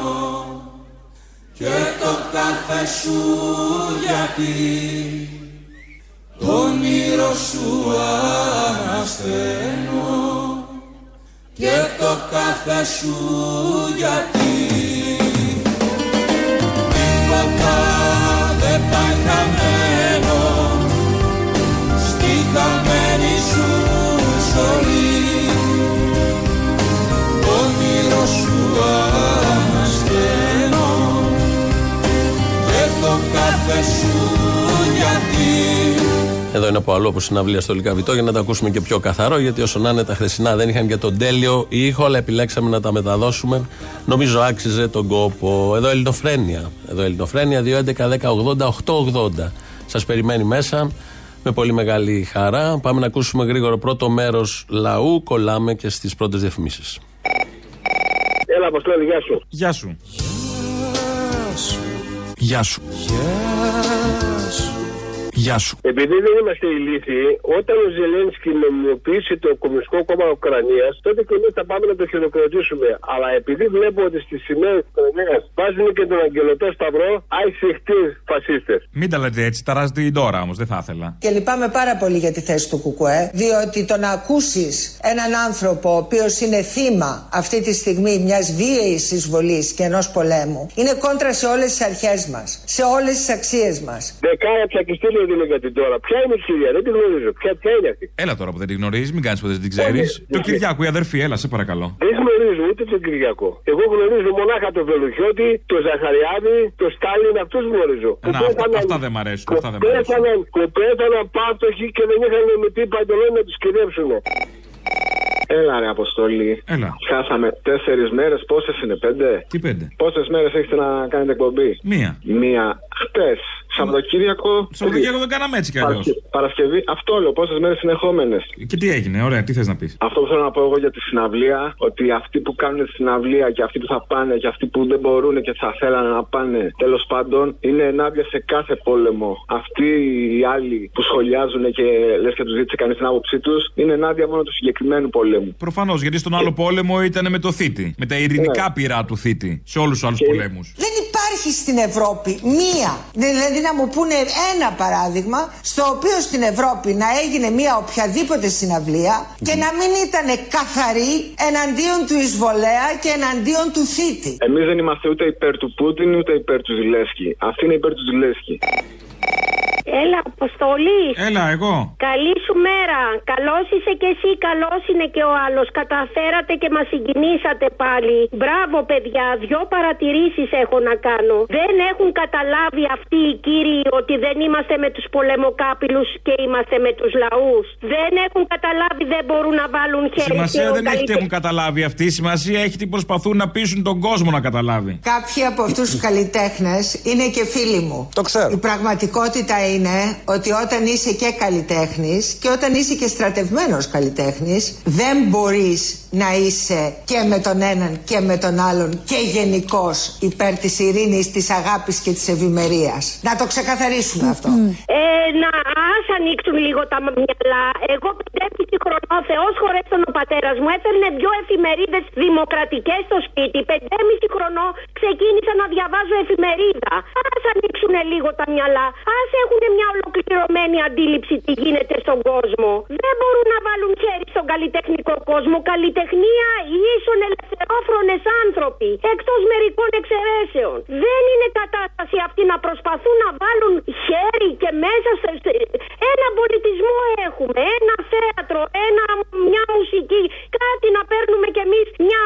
και το κάθε σου γιατί. Το όνειρο σου ανασταίνω και το κάθε σου γιατί. Τίποτα δεν πάει χαμένο Εδώ είναι από αλλού όπως συναυλία στο Λικαβιτό για να τα ακούσουμε και πιο καθαρό. Γιατί όσο να είναι τα χθεσινά δεν είχαν και τον τέλειο ήχο, αλλά επιλέξαμε να τα μεταδώσουμε. Νομίζω άξιζε τον κόπο. Εδώ Ελληνοφρένια. Εδώ Ελληνοφρένια 2.11.10.80.880. Σας περιμένει μέσα με πολύ μεγάλη χαρά. Πάμε να ακούσουμε γρήγορο πρώτο μέρος λαού. Κολλάμε και στις πρώτες διαφημίσεις. Έλα, Αποστόλη, γεια σου. Γεια σου. Γεια σου. Γεια σου. Επειδή δεν είμαστε ηλίθιοι, όταν ο Ζελένσκι νομιμοποιήσει το Κομμουνιστικό Κόμμα Ουκρανίας, τότε και εμείς θα πάμε να το χειροκροτήσουμε. Αλλά επειδή βλέπω ότι στις σημαίες της Ουκρανίας βάζουν και τον Αγγελωτό Σταυρό, αϊσυχτή φασίστες. Μην τα λέτε έτσι, ταράζετε την τώρα όμως, δεν θα ήθελα. Και λυπάμαι πάρα πολύ για τη θέση του Κουκουέ, διότι το να ακούσεις έναν άνθρωπο ο οποίος είναι θύμα αυτή τη στιγμή μιας βίαιης εισβολής και ενός πολέμου, είναι κόντρα σε όλες τις αρχές μας, σε όλες τις αξίες μας. Δεκάρα ψακιστήρια δίνω για την τώρα. Ποια είναι η κυρία, δεν τη γνωρίζω. Ποια, ποια είναι αυτή; Έλα τώρα που δεν την γνωρίζεις, μην κάνεις ποτέ δεν την ξέρεις. Το Κυριάκου, η αδερφή, έλα, σε παρακαλώ. Δεν γνωρίζω ούτε τον Κυριακό. Εγώ γνωρίζω μονάχα τον Βελουχιώτη, τον Ζαχαριάδη, τον Στάλιν, αυτούς γνωρίζω. Να, αυτά, αυτά δεν μ' αρέσουν. Αυτά δεν μ' αρέσουν. Πέθαναν, που πέθαναν πάτοχοι και δεν είχαν με τι παντελόνι να τους κυδέψουν. Έλα ρε Αποστολή. Έλα. Χάσαμε τέσσερις μέρες. Πόσες είναι, πέντε; Τι πέντε; Πόσες μέρες έχετε να κάνετε εκπομπή; Μία. Μία. Χτες. Σαββατοκύριακο. Σαββατοκύριακο δεν κάναμε έτσι κι αλλιώς. Παρασκευή. Αυτό λέω. Πόσες μέρες συνεχόμενες. Και τι έγινε, ωραία, τι θες να πεις; Αυτό που θέλω να πω εγώ για τη συναυλία, ότι αυτοί που κάνουν τη συναυλία και αυτοί που θα πάνε και αυτοί που δεν μπορούν και θα θέλανε να πάνε, τέλος πάντων, είναι ενάντια σε κάθε πόλεμο. Αυτοί οι άλλοι που σχολιάζουν και λες και τους ζήτησε κανείς την άποψή τους, είναι ενάντια μόνο του συγκεκριμένου πολέμου. Προφανώς, γιατί στον άλλο πόλεμο ήταν με το θήτη. Με τα ειρηνικά Ναι. πυρά του θήτη. Σε όλους τους άλλους πολέμους. Δεν υπάρχει στην Ευρώπη μία, δηλαδή να μου πούνε ένα παράδειγμα, στο οποίο στην Ευρώπη να έγινε μία οποιαδήποτε συναυλία και να μην ήταν καθαρή εναντίον του εισβολέα και εναντίον του θήτη. Εμείς δεν είμαστε ούτε υπέρ του Πούτιν ούτε υπέρ του Ζηλέσκι. Αυτή είναι υπέρ του Ζηλέσκι. Έλα, Αποστολή. Έλα, εγώ. Καλή σου μέρα. Καλό είσαι και εσύ, καλός είναι και ο άλλος. Καταφέρατε και μας συγκινήσατε πάλι. Μπράβο, παιδιά. Δυο παρατηρήσεις έχω να κάνω. Δεν έχουν καταλάβει αυτοί οι κύριοι ότι δεν είμαστε με τους πολεμοκάπηλους και είμαστε με τους λαούς. Δεν έχουν καταλάβει, δεν μπορούν να βάλουν χέρι. Σημασία και ο δεν έχει τι καλυτε- έχουν καταλάβει αυτοί. Σημασία έχει τι προσπαθούν να πείσουν τον κόσμο να καταλάβει. Κάποιοι από αυτούς τους καλλιτέχνες είναι και φίλοι μου. Το ξέρω. Η πραγματικότητα είναι ότι όταν είσαι και καλλιτέχνης και όταν είσαι και στρατευμένος καλλιτέχνης, δεν μπορείς να είσαι και με τον έναν και με τον άλλον και γενικώς υπέρ της ειρήνης, της αγάπης και της ευημερίας. Να το ξεκαθαρίσουμε αυτό. Ε, να ας ανοίξουν λίγο τα μυαλά. Εγώ 5,5 χρονών, Θεός χωρέστον ο πατέρας μου, έφερνε δυο εφημερίδες δημοκρατικές στο σπίτι. 5,5 χρονών ξεκίνησα να διαβάζω εφημερίδα. Ας ανοίξουν λίγο τα μυαλά. Ας έχουν μια ολοκληρωμένη αντίληψη τι γίνεται στον κόσμο. Δεν μπορούν να βάλουν χέρι στον καλλιτεχνικό κόσμο. Καλλιτεχνία ίσον ελευθερόφρονες άνθρωποι. Εκτός μερικών εξαιρέσεων. Δεν είναι κατάσταση αυτή να προσπαθούν να βάλουν χέρι και μέσα σε σε- ένα πολιτισμό έχουμε. Ένα θέατρο, ένα, μια μουσική. Κάτι να παίρνουμε κι εμείς μια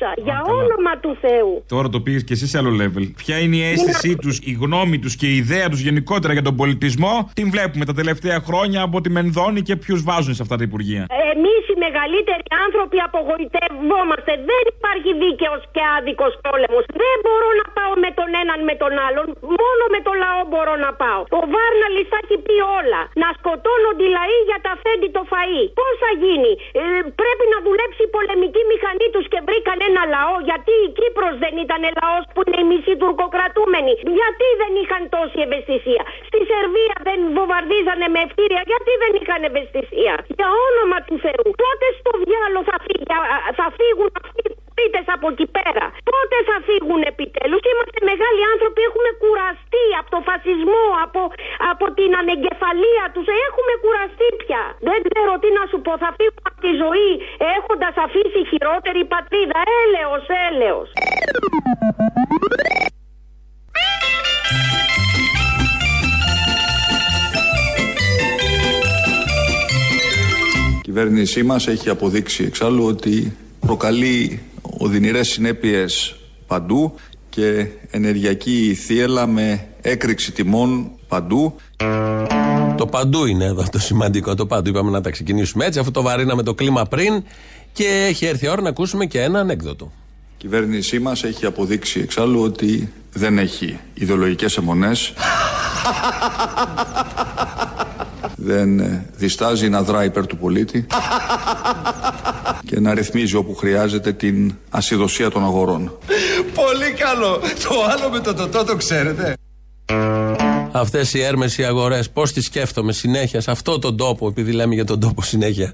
ανάσα. Για όνομα του Θεού. Τώρα το πήγες και εσύ σε άλλο level. Ποια είναι η αίσθησή τους, η γνώμη τους και η ιδέα τους γενικότερα για τον πολιτισμό, την βλέπουμε τα τελευταία χρόνια από τη Μενδώνη και ποιους βάζουν σε αυτά τα υπουργεία. Εμείς οι μεγαλύτεροι άνθρωποι απογοητευόμαστε. Δεν υπάρχει δίκαιος και άδικος πόλεμος. Δεν μπορώ να πάω με τον έναν με τον άλλον. Μόνο με το λαό μπορώ να πάω. Ο Βάρναλη τα έχει πει όλα. Να σκοτώνονται οι λαοί για τα φέντη το φαΐ. Πώς θα γίνει; Ε, πρέπει να δουλέψει η πολεμική μηχανή τους και βρήκαν ένα λαό. Γιατί η Κύπρος δεν ήταν λαός που είναι οι μισοί τουρκοκρατούμενοι. Γιατί δεν είχαν τόση ευαισθησία. Στη Σερβία δεν βομβαρδίζανε με ευτήρια. Γιατί δεν είχαν ευαισθησία. Για όνομα του Θεού. Πότε στο διάλογο θα, φύγει, α, α, θα φύγουν αυτοί οι πολίτες από εκεί πέρα. Πότε θα φύγουν επιτέλους; Είμαστε μεγάλοι άνθρωποι. Έχουμε κουραστεί από το φασισμό, από, από την ανεγκεφαλία τους. Έχουμε κουραστεί πια. Δεν ξέρω τι να σου πω. Θα φύγουμε από τη ζωή έχοντας αφήσει χειρότερη πατρίδα. Έλεος, έλεος. Η κυβέρνησή μας έχει αποδείξει εξάλλου ότι προκαλεί οδυνηρές συνέπειες παντού και ενεργειακή θύελα με έκρηξη τιμών παντού. Το παντού είναι εδώ το σημαντικό. Το παντού είπαμε να τα ξεκινήσουμε έτσι, αφού το βαρύναμε το κλίμα πριν και έχει έρθει η ώρα να ακούσουμε και ένα ανέκδοτο. Η κυβέρνησή μας έχει αποδείξει εξάλλου ότι δεν έχει ιδεολογικές αιμονές. δεν ε, διστάζει να δράει υπέρ του πολίτη και να ρυθμίζει όπου χρειάζεται την ασυδοσία των αγορών. Πολύ καλό. Το άλλο με το τοτό το ξέρετε. Αυτές οι έρμες οι αγορές, πώς τις σκέφτομαι συνέχεια σε αυτόν τον τόπο, επειδή λέμε για τον τόπο συνέχεια.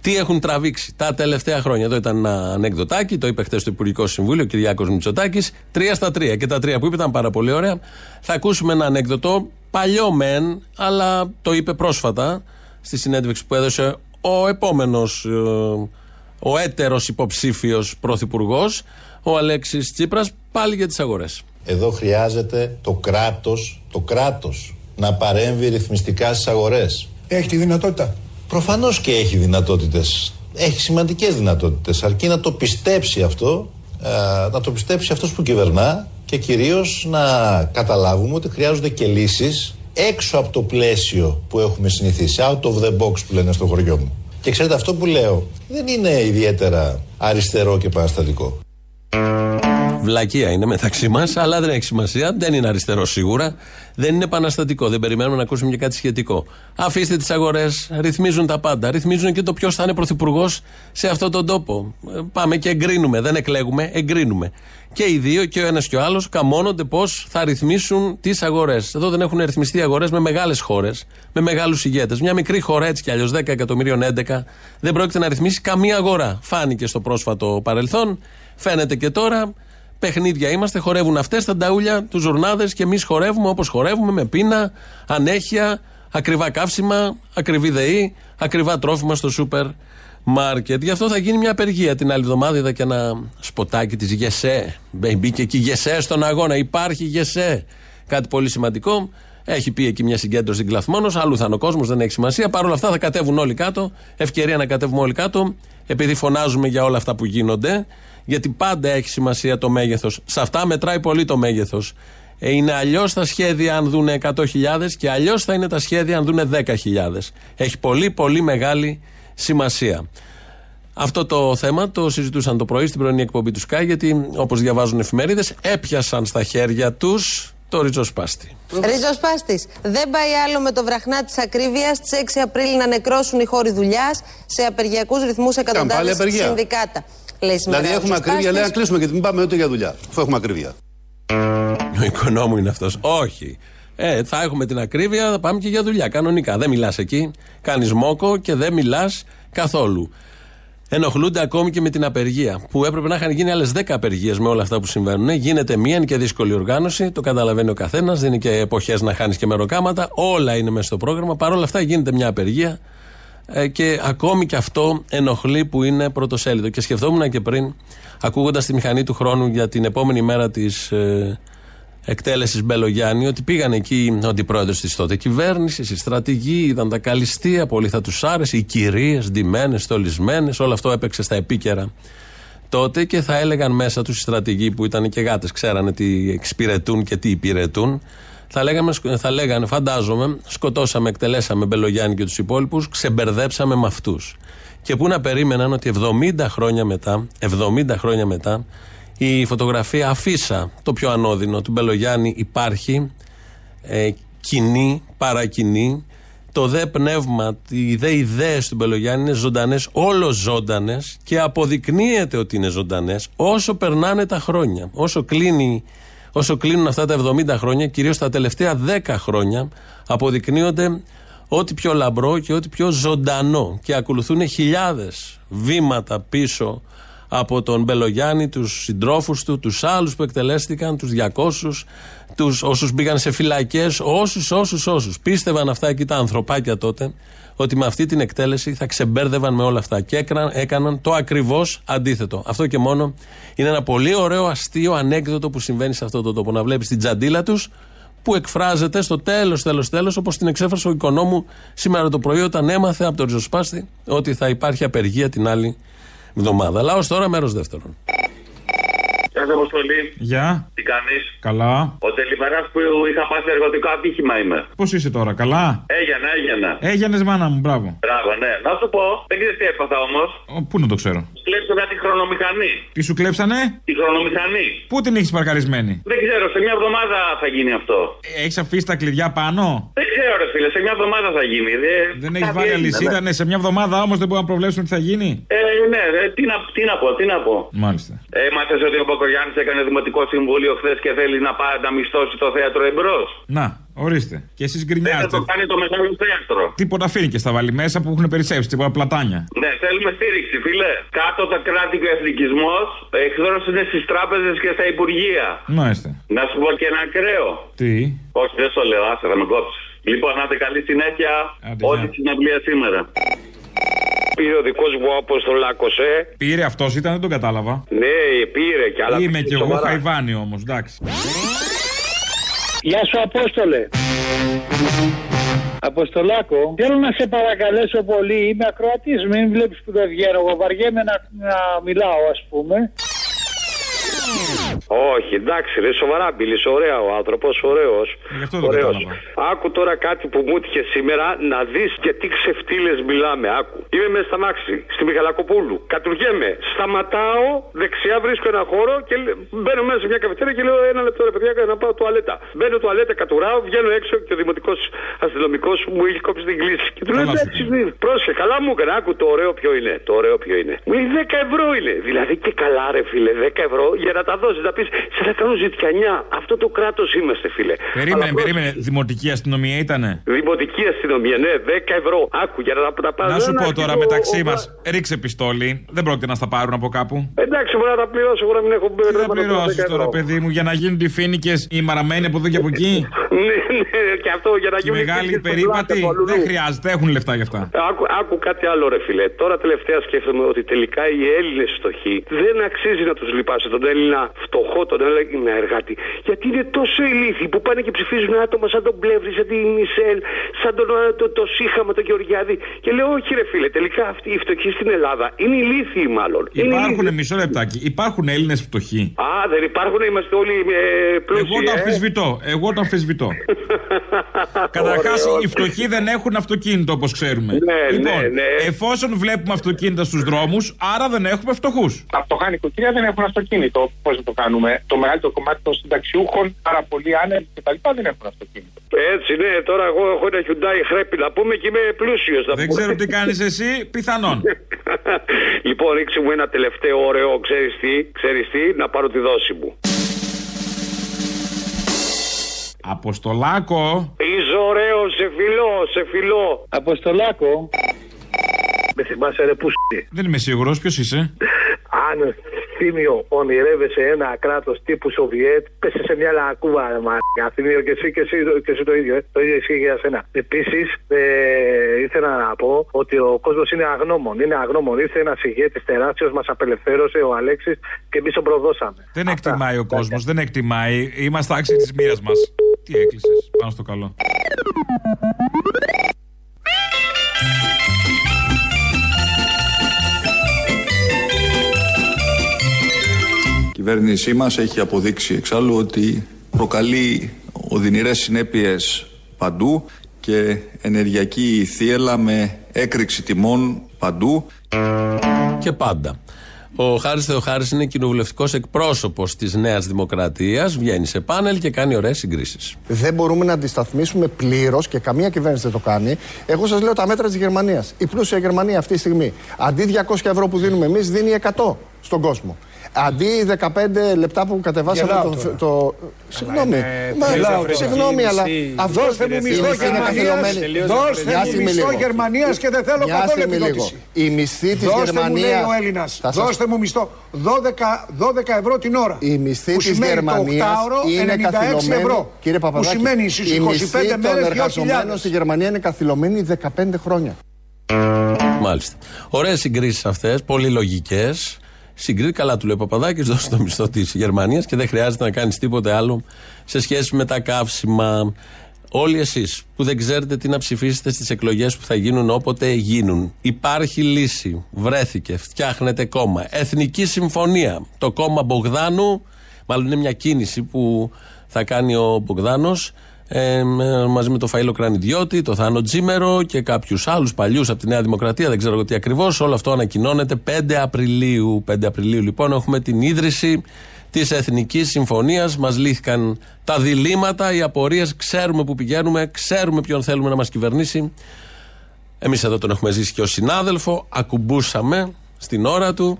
Τι έχουν τραβήξει τα τελευταία χρόνια. Εδώ ήταν ένα ανεκδοτάκι, το είπε χθες στο Υπουργικό Συμβούλιο ο Κυριάκος Μητσοτάκης. Τρία στα τρία. Και τα τρία που είπε ήταν πάρα πολύ ωραία. Θα ακούσουμε ένα ανέκδοτο, παλιό μεν, αλλά το είπε πρόσφατα στη συνέντευξη που έδωσε ο επόμενος, ο έτερος υποψήφιος πρωθυπουργός, ο Αλέξης Τσίπρας, πάλι για τις αγορές. Εδώ χρειάζεται το κράτος, το κράτος να παρέμβει ρυθμιστικά στις αγορές. Έχει τη δυνατότητα. Προφανώς και έχει δυνατότητες. Έχει σημαντικές δυνατότητες. Αρκεί να το πιστέψει αυτό, ε, να το πιστέψει αυτός που κυβερνά και κυρίως να καταλάβουμε ότι χρειάζονται και λύσεις έξω από το πλαίσιο που έχουμε συνηθίσει. Out of the box που λένε στο χωριό μου. Και ξέρετε αυτό που λέω δεν είναι ιδιαίτερα αριστερό και παραστατικό. Βλακεία είναι μεταξύ μας, αλλά δεν έχει σημασία. Δεν είναι αριστερό σίγουρα. Δεν είναι επαναστατικό. Δεν περιμένουμε να ακούσουμε και κάτι σχετικό. Αφήστε τις αγορές. Ρυθμίζουν τα πάντα. Ρυθμίζουν και το ποιος θα είναι πρωθυπουργός σε αυτόν τον τόπο. Ε, Πάμε και εγκρίνουμε. Δεν εκλέγουμε, εγκρίνουμε. Και οι δύο, και ο ένας και ο άλλος, καμώνονται πώς θα ρυθμίσουν τις αγορές. Εδώ δεν έχουν ρυθμιστεί αγορές με μεγάλες χώρες, με μεγάλους ηγέτες. Μια μικρή χώρα έτσι κι αλλιώς, 10 εκατομμυρίων 11, δεν πρόκειται να ρυθμίσει καμία αγορά. Φάνηκε στο πρόσφατο παρελθόν, φαίνεται και τώρα. Παιχνίδια είμαστε, χορεύουν αυτές τα νταούλια, τους ζουρνάδε και εμείς χορεύουμε όπως χορεύουμε με πείνα, ανέχεια, ακριβά καύσιμα, ακριβή ΔΕΗ, ακριβά τρόφιμα στο σούπερ μάρκετ. Γι' αυτό θα γίνει μια απεργία την άλλη εβδομάδα. Είδα και ένα σποτάκι της Γεσέ. Μπήκε εκεί Γεσέ στον αγώνα. Υπάρχει Γεσέ. Κάτι πολύ σημαντικό. Έχει πει εκεί μια συγκέντρωση κλαθμόνος, αλλού θα είναι ο κόσμος, δεν έχει σημασία. Παρ' όλα αυτά θα κατέβουν όλοι κάτω. Ευκαιρία να κατέβουμε όλοι κάτω, επειδή φωνάζουμε για όλα αυτά που γίνονται. Γιατί πάντα έχει σημασία το μέγεθος. Σε αυτά μετράει πολύ το μέγεθος. Είναι αλλιώς τα σχέδια αν δουν 100.000 και αλλιώς θα είναι τα σχέδια αν δουν 10.000. Έχει πολύ πολύ μεγάλη σημασία. Αυτό το θέμα το συζητούσαν το πρωί στην πρωινή εκπομπή του Sky, γιατί όπως διαβάζουν εφημερίδες, έπιασαν στα χέρια τους το ριζοσπάστη. Ριζοσπάστης. Δεν πάει άλλο με το βραχνά της ακρίβειας στι 6 Απρίλη να νεκρώσουν οι χώροι δουλειάς σε απεργιακούς ρυθμούς πάλι εκατοντάδες απεργία. συνδικάτα. Λέει σήμερα Δηλαδή ο έχουμε ακρίβεια, Ριζοσπάστης. λέει να κλείσουμε και μην πάμε ούτε για δουλειά. Αφού έχουμε ακρίβεια. Ο οικονόμου είναι αυτός. Όχι. Ε, θα έχουμε την ακρίβεια, θα πάμε και για δουλειά. Κανονικά. Δεν μιλάς εκεί. Κάνεις μόκο και δεν μιλάς καθόλου. Ενοχλούνται ακόμη και με την απεργία. Που έπρεπε να είχαν γίνει άλλες 10 απεργίες με όλα αυτά που συμβαίνουν. Γίνεται μία, είναι και δύσκολη οργάνωση. Το καταλαβαίνει ο καθένας. Δεν είναι και εποχές να χάνεις και μεροκάματα. Όλα είναι μέσα στο πρόγραμμα. Παρ' όλα αυτά γίνεται μια απεργία. Ε, και ακόμη και αυτό ενοχλεί που είναι πρωτοσέλιδο. Και σκεφτόμουν και πριν, ακούγοντας τη μηχανή του χρόνου για την επόμενη μέρα της ε, εκτέλεσης Μπελογιάννη, ότι πήγαν εκεί ο αντιπρόεδρο της τότε κυβέρνηση, οι στρατηγοί, είδαν τα καλυστία, πολύ θα τους άρεσε, οι κυρίες, ντυμένες, στολισμένες, όλο αυτό έπαιξε στα επίκαιρα τότε και θα έλεγαν μέσα τους οι στρατηγοί που ήταν και γάτες, ξέρανε τι εξυπηρετούν και τι υπηρετούν. Θα, λέγαμε, θα λέγανε, φαντάζομαι, σκοτώσαμε, εκτελέσαμε Μπελογιάννη και τους υπόλοιπους, ξεμπερδέψαμε με αυτούς. Και πού να περίμεναν ότι 70 χρόνια μετά, 70 χρόνια μετά, η φωτογραφία αφίσα, το πιο ανώδυνο του Μπελογιάννη υπάρχει, ε, κοινή, παρακινή. Το δε πνεύμα, οι δε ιδέες του Μπελογιάννη είναι ζωντανές, όλο ζωντανές και αποδεικνύεται ότι είναι ζωντανές όσο περνάνε τα χρόνια. Όσο, κλείνει, όσο κλείνουν αυτά τα 70 χρόνια, κυρίως τα τελευταία 10 χρόνια, αποδεικνύονται ό,τι πιο λαμπρό και ό,τι πιο ζωντανό. Και ακολουθούν χιλιάδες βήματα πίσω από τον Μπελογιάννη, τους συντρόφους του, τους άλλους που εκτελέστηκαν, τους 200, τους όσους μπήκαν σε φυλακές, όσους, όσους, όσους. Πίστευαν αυτά εκεί τα ανθρωπάκια τότε, ότι με αυτή την εκτέλεση θα ξεμπέρδευαν με όλα αυτά και έκαναν, έκαναν το ακριβώς αντίθετο. Αυτό και μόνο είναι ένα πολύ ωραίο αστείο ανέκδοτο που συμβαίνει σε αυτό το τόπο. Να βλέπεις την τζαντίλα τους που εκφράζεται στο τέλος, τέλος, τέλος, όπως την εξέφρασε ο οικονόμου σήμερα το πρωί όταν έμαθε από τον ριζοσπάστη ότι θα υπάρχει απεργία την άλλη εβδομάδα. Λαός τώρα, μέρος δεύτερον. Γεια σας, Αποστολή. Γεια. Τι κάνεις; Καλά. Ο τελημερά που είχα πάθει εργοτικό ατύχημα είμαι. Πώς είσαι τώρα, καλά; Έγινα, έγινα. Έγινες μάνα μου, μπράβο. Μπράβο, ναι. Να σου πω, δεν ξέρεις τι έπαθα όμως. Ο, Πού να το ξέρω; Κλέψανε τη χρονομηχανή. Τι σου κλέψανε, Τη χρονομηχανή. Πού την έχεις παρκαρισμένη; Δεν ξέρω, σε μια εβδομάδα θα γίνει αυτό. Έχεις αφήσει τα κλειδιά πάνω; Δεν ξέρω, ρε φίλε, σε μια εβδομάδα θα γίνει. Δεν, Δεν έχεις κάτι βάλει έγινε, αλυσίδα, ναι. ναι, σε μια εβδομάδα όμως δεν μπορούμε να προβλέψουμε τι θα γίνει; Ε, ναι, ρε, τι, να, τι να πω, τι να πω. Μάλιστα. Έμαθε ότι ο Μπακογιάννη έκανε δημοτικό συμβούλιο χθες και θέλει να πάει να μισθώσει το θέατρο εμπρός. Να, ορίστε. Και εσείς Δεν θα γκρινιάζετε. το κάνει το μεγάλο θέατρο. Τίποτα αφήνει και στα βάλει μέσα που έχουν περισσέψει, τίποτα πλατάνια. Ναι, θέλουμε στήριξη, φίλε. Κάτω τα κράτη και ο εθνικισμός, εχθρός είναι στις τράπεζες και στα υπουργεία. Μάλιστα. Να σου πω και ένα ακραίο. Τι; Όχι, δεν στο λέω, άσε, θα με κόψεις. Λοιπόν, να είστε καλή συνέχεια. Όλη τη συναυλία σήμερα. Πήρε ο δικός μου Αποστολάκο, ε. Πήρε αυτός ήταν, δεν τον κατάλαβα. Ναι, πήρε κι άλλα. Είμαι κι εγώ σοβαρά. Χαϊβάνι όμως, εντάξει. Γεια σου Απόστολε. Αποστολάκο, θέλω να σε παρακαλέσω πολύ. Είμαι ακροατής, μην βλέπεις που δεν βγαίνω. Εγώ βαριέμαι να, να μιλάω, ας πούμε. Όχι, εντάξει, ρε, σοβαρά μιλή. Ωραία ο άνθρωπος, ωραίος. αυτό δεν κατάλαβα. Άκου τώρα κάτι που μου έτυχε σήμερα να δεις και τι ξεφτύλες μιλάμε. Άκου. Είμαι μέσα στα μάξι, στη Μιχαλακοπούλου. Κατουργέμαι. Σταματάω, δεξιά βρίσκω ένα χώρο και λέ- μπαίνω μέσα σε μια καφετέρια και λέω ένα λεπτό ρε παιδιά να πάω τουαλέτα. Μπαίνω τουαλέτα, κατουράω, βγαίνω έξω και ο δημοτικός αστυνομικός μου έχει κόψει την κλίση. Και του λέω εντάξει, πρόσεχε, καλά μου έκανε. Άκου το ωραίο ποιο είναι. Το ωραίο ποιο είναι. Μου λέει 10 ευρώ είναι. Δηλαδή και καλά ρε φίλε, 10 ευρώ για να τα δώσεις. Να πεις σε να κάνω ζητιανιά. Αυτό το κράτος είμαστε φίλε. Περίμενε, Αλλά περίμενε. Δημοτική αστυνομία ήτανε; Δημοτική αστυνομία, ναι, 10 ευρώ. Άκου για να τα, τα πάρω. Να σου Δεν πω άρχισε τώρα ο- μεταξύ ο- μας, ρίξε πιστόλι. Δεν πρόκειται να στα πάρουν από κάπου. Εντάξει, μπορεί να τα πληρώσω, εγώ να μην έχω Τι θα ρεύμα να πληρώσω πληρώσεις 10 τώρα, ευρώ. παιδί μου, για να γίνουν οι φίνικε οι μαραμένοι από εδώ και από εκεί; Ναι, ναι, και αυτό για να Και οι γίνουν μεγάλοι οι περίπατοι δεν χρειάζεται, έχουν λεφτά γι' αυτά. Άκου, άκου κάτι άλλο, ρε φίλε. Τώρα τελευταία σκέφτομαι ότι τελικά οι Έλληνες φτωχοί δεν αξίζει να τους λυπάσαι. Τον Έλληνα Έλληνα φτωχό, τον Έλληνα εργάτη. Γιατί είναι τόσο ηλίθιοι που πάνε και ψηφίζουν άτομα σαν τον Πλεύρη, σαν τη Μισελ, σαν τον, ε, το, το Σύχαμα, τον Γεωργιάδη. Και λέω, Όχι, ρε φίλε, τελικά αυτοί οι φτωχοί στην Ελλάδα είναι ηλίθιοι μάλλον. Είναι Υπάρχουν, ηλίθιοι. μισό λεπτάκι, υπάρχουν Έλληνες φτωχοί; Α, δεν υπάρχουν, είμαστε όλοι ε, πλούσιοι. Εγώ το ε. αμφισβητώ. Εγώ το αμφισβητώ. Καταρχάς, Ωραίο. οι φτωχοί δεν έχουν αυτοκίνητο όπως ξέρουμε. Ναι, λοιπόν, ναι, ναι. εφόσον βλέπουμε αυτοκίνητα στους δρόμους, άρα δεν έχουμε φτωχούς. Τα φτωχά νοικοκυριά δεν έχουν αυτοκίνητο. Πώς να το κάνουμε. Το μεγαλύτερο κομμάτι των συνταξιούχων, πάρα πολλοί άνεργοι κτλ. δεν έχουν αυτοκίνητο. Έτσι, ναι, τώρα εγώ έχω ένα Hyundai χρέπι να πούμε και είμαι πλούσιος. Δεν ξέρω τι κάνεις εσύ, πιθανόν. λοιπόν, ρίξε μου ένα τελευταίο ωραίο, ξέρεις τι, ξέρεις τι, να πάρω τη δόση μου. Αποστολάκο. Είσαι ωραίο, σε φιλό, σε φιλό. Αποστολάκο. Με θυμάσαι ρε που Δεν είμαι σίγουρος, ποιος είσαι. Αν θύμιο ονειρεύεσαι ένα κράτος τύπου Σοβιέτ, πέσε σε μια λακκούβα, ρε μαλάκα. Θύμιο και εσύ και εσύ, και εσύ το ίδιο. Ε. Το ίδιο ισχύει για σένα. Επίσης, ε, ήθελα να πω ότι ο κόσμος είναι αγνώμων. Είναι αγνώμων. Ήρθε ένας ηγέτης τεράστιος, μας απελευθέρωσε ο Αλέξης και εμείς τον προδώσαμε. Δεν εκτιμάει ο κόσμος, δεν εκτιμάει. Είμαστε άξιοι της μοίρα μας. Τι έκλεισες, πάνω στο καλό. Κυβέρνησή μας έχει αποδείξει εξάλλου ότι προκαλεί οδυνηρές συνέπειες παντού και ενεργειακή θύελα με έκρηξη τιμών παντού. Και πάντα. Ο Χάρης Θεοχάρης είναι κοινοβουλευτικός εκπρόσωπος της Νέας Δημοκρατίας. Βγαίνει σε πάνελ και κάνει ωραίες συγκρίσεις. Δεν μπορούμε να αντισταθμίσουμε πλήρως και καμία κυβέρνηση δεν το κάνει. Εγώ σας λέω τα μέτρα της Γερμανίας. Η πλούσια Γερμανία αυτή τη στιγμή, αντί 200 ευρώ που δίνουμε εμείς, δίνει 100 στον κόσμο. Αντί 15 λεπτά που κατεβάσαμε Γελάω το. τώρα. το... Συγγνώμη. Μα, γελάω τώρα. Συγγνώμη, αλλά. Αυτός Δώστε μου μισθό Γερμανίας, δώστε μου μισθό Γερμανίας και δεν θέλω Μια καθόλου στιγμή λίγο. επιδότηση. Η μισθή της Δώστε Γερμανία. μου λέει ο Έλληνας, δώστε μου μισθό 12, 12 ευρώ την ώρα. Η μισθή που της σημαίνει Γερμανίας το οκτάωρο είναι 96 καθυλωμένη. ευρώ. Κύριε που Παπαδάκη, σημαίνει στις η 25 μισθή των μέρες 2.000. εργαζομένων στη Γερμανία είναι καθυλωμένη 15 χρόνια. Μάλιστα. Ωραίες συγκρίσεις αυτές, πολύ λογικές. Συγκρίνει καλά, του λέει ο Παπαδάκης, δώσε το μισθό της Γερμανίας και δεν χρειάζεται να κάνεις τίποτε άλλο σε σχέση με τα καύσιμα. Όλοι εσείς που δεν ξέρετε τι να ψηφίσετε στις εκλογές που θα γίνουν όποτε γίνουν. Υπάρχει λύση. Βρέθηκε. Φτιάχνετε κόμμα. Εθνική Συμφωνία. Το κόμμα Μπογδάνου, μάλλον είναι μια κίνηση που θα κάνει ο Μπογδάνος ε, με- μαζί με το Φαΐλο Κρανιδιώτη, το Θάνο Τζίμερο και κάποιους άλλους παλιούς από τη Νέα Δημοκρατία, δεν ξέρω εγώ τι ακριβώς. Όλο αυτό ανακοινώνεται 5 Απριλίου. 5 Απριλίου λοιπόν έχουμε την ίδρυση της Εθνικής Συμφωνίας. Μας λύθηκαν τα διλήμματα, οι απορίες. Ξέρουμε που πηγαίνουμε, ξέρουμε ποιον θέλουμε να μας κυβερνήσει. Εμείς εδώ τον έχουμε ζήσει και ως συνάδελφο. Ακουμπούσαμε στην ώρα του.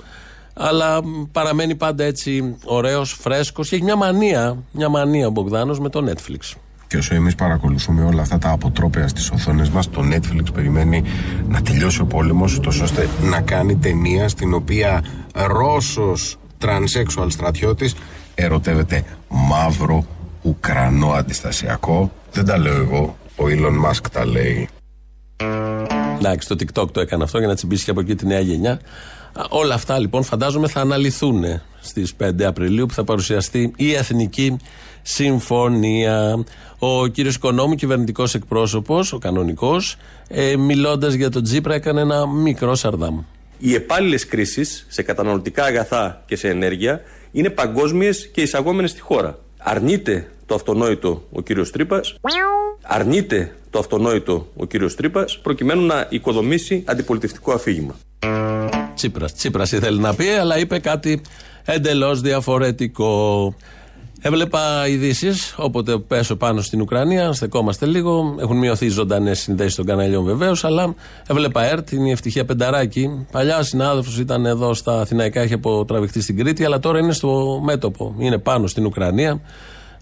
Αλλά μ, παραμένει πάντα έτσι ωραίος, φρέσκος και έχει μια μανία, μια μανία ο Μπογδάνος με το Netflix. Και όσο εμείς παρακολουθούμε όλα αυτά τα αποτρόπαια στις οθόνες μας, το Netflix περιμένει να τελειώσει ο πόλεμος, τόσο ώστε να κάνει ταινία στην οποία Ρώσος τρανσέξουαλ στρατιώτης ερωτεύεται μαύρο Ουκρανό αντιστασιακό. Δεν τα λέω εγώ. Ο Elon Musk τα λέει. Εντάξει, το TikTok το έκανε αυτό για να τσιμπήσει και από εκεί τη νέα γενιά. Α, Όλα αυτά λοιπόν φαντάζομαι θα αναλυθούν στις 5 Απριλίου που θα παρουσιαστεί η Εθνική Συμφωνία. Ο κύριος Οικονόμου, κυβερνητικός εκπρόσωπος, ο κανονικός, ε, μιλώντας για τον Τζίπρα, έκανε ένα μικρό σαρδάμ. Οι επάλληλες κρίσεις σε καταναλωτικά αγαθά και σε ενέργεια είναι παγκόσμιες και εισαγόμενες στη χώρα. Αρνείται το αυτονόητο ο κύριος Τρύπας. Αρνείται το αυτονόητο ο κύριος Τρύπας προκειμένου να οικοδομήσει αντιπολιτευτικό αφήγημα. Τσίπρας. Τσίπρας ήθελε να πει, αλλά είπε κάτι εντελώς διαφορετικό. Έβλεπα ειδήσεις, όποτε πέσω πάνω στην Ουκρανία, στεκόμαστε λίγο. Έχουν μειωθεί οι ζωντανές συνδέσεις των καναλιών βεβαίως, αλλά έβλεπα ΕΡΤ, είναι η ευτυχία Πενταράκη. Παλιά συνάδελφος ήταν εδώ στα Αθηναϊκά, είχε αποτραβηχτεί στην Κρήτη, αλλά τώρα είναι στο μέτωπο. Είναι πάνω στην Ουκρανία,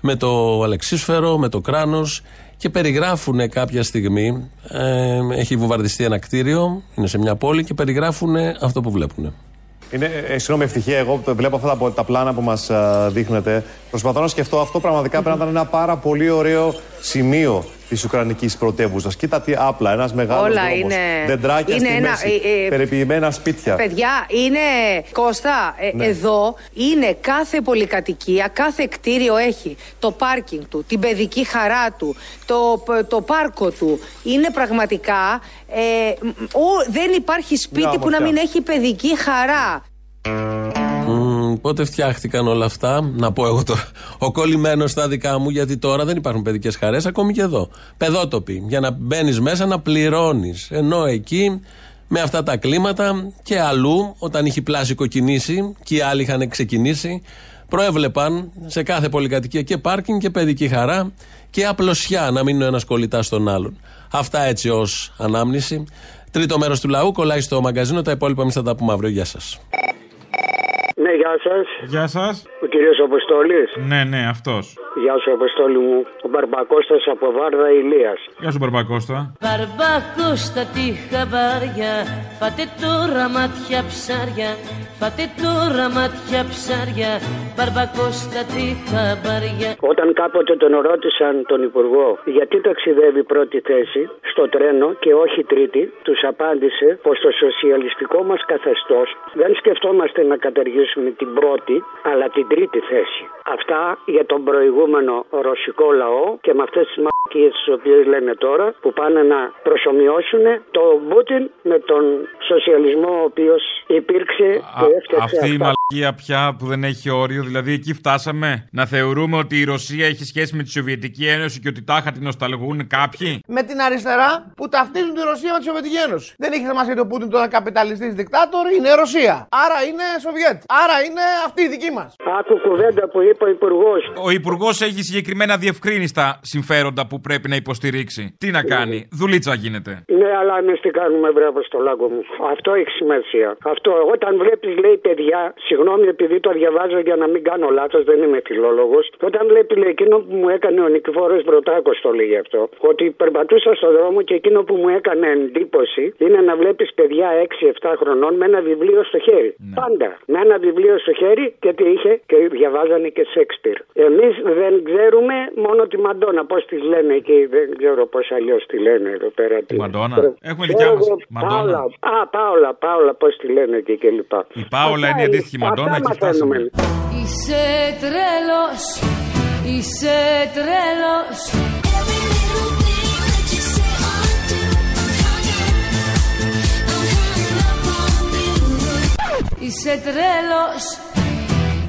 με το Αλεξίσφαιρο, με το Κράνος και περιγράφουν κάποια στιγμή. Ε, έχει βομβαρδιστεί ένα κτίριο, είναι σε μια πόλη και περιγράφουν αυτό που βλέπουν. Είναι, ε, συγγνώμη, ευτυχία. Εγώ το βλέπω αυτά τα, τα πλάνα που μας δείχνετε. Προσπαθώ να σκεφτώ αυτό πραγματικά πρέπει να ήταν ένα πάρα πολύ ωραίο σημείο της Ουκρανικής πρωτεύουσας. Κοίτα τι άπλα, ένας μεγάλος Όλα δρόμος, είναι- Δεντράκια είναι στη ένα- μέση. ε, ε, περιποιημένα σπίτια. Παιδιά, είναι. Κώστα, ε, Ναι. εδώ είναι κάθε πολυκατοικία, κάθε κτίριο έχει το πάρκινγκ του, την παιδική χαρά του, το, το πάρκο του. Είναι πραγματικά. Ε, μ, ο- δεν υπάρχει σπίτι που να όμορφια. μην έχει παιδική χαρά. Μμμ, πότε φτιάχτηκαν όλα αυτά, να πω εγώ το, ο κολλημένος στα δικά μου, γιατί τώρα δεν υπάρχουν παιδικές χαρές, ακόμη και εδώ. Παιδότοποι. Για να μπαίνεις μέσα να πληρώνεις. Ενώ εκεί με αυτά τα κλίματα και αλλού, όταν είχε πλάσικο κινήσει και οι άλλοι είχαν ξεκινήσει, προέβλεπαν σε κάθε πολυκατοικία και πάρκινγκ και παιδική χαρά και απλωσιά να μην είναι ο ένας κολλητάς στον άλλον. Αυτά έτσι ως ανάμνηση. Τρίτο μέρος του λαού κολλάει στο μαγκαζίνο. Τα υπόλοιπα εμείς θα τα πούμε αύριο. Γεια σας. Ναι, γεια σας. Γεια σας. Ο κύριος Αποστόλης. Ναι, ναι, αυτός. Γεια σου, Αποστόλη μου. Ο Μπαρμπακώστας από Βάρδα Ηλίας. Γεια σου, Μπαρμπακώστα. Μπαρμπακώστα τη χαμπάρια Φάτε τώρα μάτια ψάρια Φάτε τώρα μάτια ψάρια Μπαρμπακώστα τη χαμπάρια Όταν κάποτε τον ρώτησαν τον Υπουργό γιατί ταξιδεύει πρώτη θέση στο τρένο και όχι τρίτη, τους απάντησε πως το σοσιαλιστικό μας καθεστώς δεν σκεφτόμαστε να καταργήσουμε την πρώτη, αλλά την τρίτη θέση. Αυτά για τον προηγούμενο ρωσικό λαό και με αυτές τις μαλακίες τις οποίες λένε τώρα που πάνε να προσωμιώσουν τον Πούτιν με τον σοσιαλισμό ο οποίος υπήρξε και έφτιαξε Αυτή η αυτά. μαλακία πια που δεν έχει όριο, δηλαδή εκεί φτάσαμε; Να θεωρούμε ότι η Ρωσία έχει σχέση με τη Σοβιετική Ένωση και ότι τάχα την νοσταλγούν κάποιοι; με την αριστερά που ταυτίζουν τη Ρωσία με τη Σοβιετική Ένωση. Δεν έχει θέμα γιατί ο Πούτιν τώρα καπιταλιστής δικτάτορ είναι Ρωσία. Άρα είναι Σοβιέτ. Άρα είναι αυτή η δική μας. Άκου κουβέντα που είπε ο Υπουργός. Ο Υπουργός έχει συγκεκριμένα διευκρίνηστα συμφέροντα που πρέπει να υποστηρίξει. Τι να κάνει, δουλίτσα γίνεται. Ναι, αλλά εμείς τι κάνουμε, μπράβο στο λάγκο μου. Αυτό έχει σημασία. Αυτό, όταν βλέπεις, λέει παιδιά, συγγνώμη επειδή το διαβάζω για να μην κάνω λάθος, δεν είμαι φιλόλογος. Όταν βλέπεις, λέει, εκείνο που μου έκανε ο Νικηφόρος Μπροτάκο το λέγει αυτό. Ότι περπατούσα στο δρόμο και εκείνο που μου έκανε εντύπωση είναι να βλέπεις παιδιά 6-7 χρονών με ένα βιβλίο στο χέρι. Πάντα. Με ένα βιβλίο στο χέρι και τι είχε και διαβάζανε και Σέξπιρ. Εμείς δεν ξέρουμε μόνο τη Μαντόνα, πώς τη λένε εκεί, δεν ξέρω πώς αλλιώς τη λένε εδώ πέρα. Τη Μαντόνα. Ξέρω Έχουμε δικιά μας εγώ, Μαντόνα. Πάολα. Α, Πάολα, Πάολα, πώς τη λένε εκεί και λοιπά. Η Πάολα είναι η αντίστοιχη Μαντόνα, εκεί φτάσαμε. Είσαι τρέλος Είσαι τρέλος Είσαι τρέλος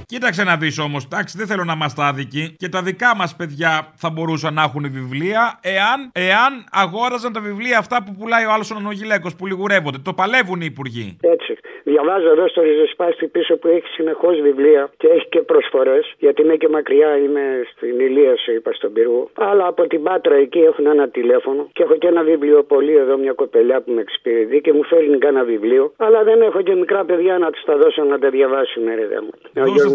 Κοίταξε να δεις όμως, εντάξει, δεν θέλω να είμαστε άδικοι. Και τα δικά μας παιδιά θα μπορούσαν να έχουν βιβλία εάν, εάν αγόραζαν τα βιβλία αυτά που πουλάει ο άλλο ο Νογιλέκο που λιγουρεύονται. Το παλεύουν οι υπουργοί. Έτσι. Διαβάζω εδώ στο ριζοσπάστη πίσω που έχει συνεχώς βιβλία και έχει και προσφορές. Γιατί είναι και μακριά, είμαι στην Ηλία, σου είπα στον πύργο. Αλλά από την Πάτρα εκεί έχουν ένα τηλέφωνο και έχω και ένα βιβλιοπωλείο εδώ, μια κοπελιά που με εξυπηρετεί και μου φέρνει κάνα βιβλίο. Αλλά δεν έχω και μικρά παιδιά να τους τα δώσω να τα διαβάσουν, ρε δε μου.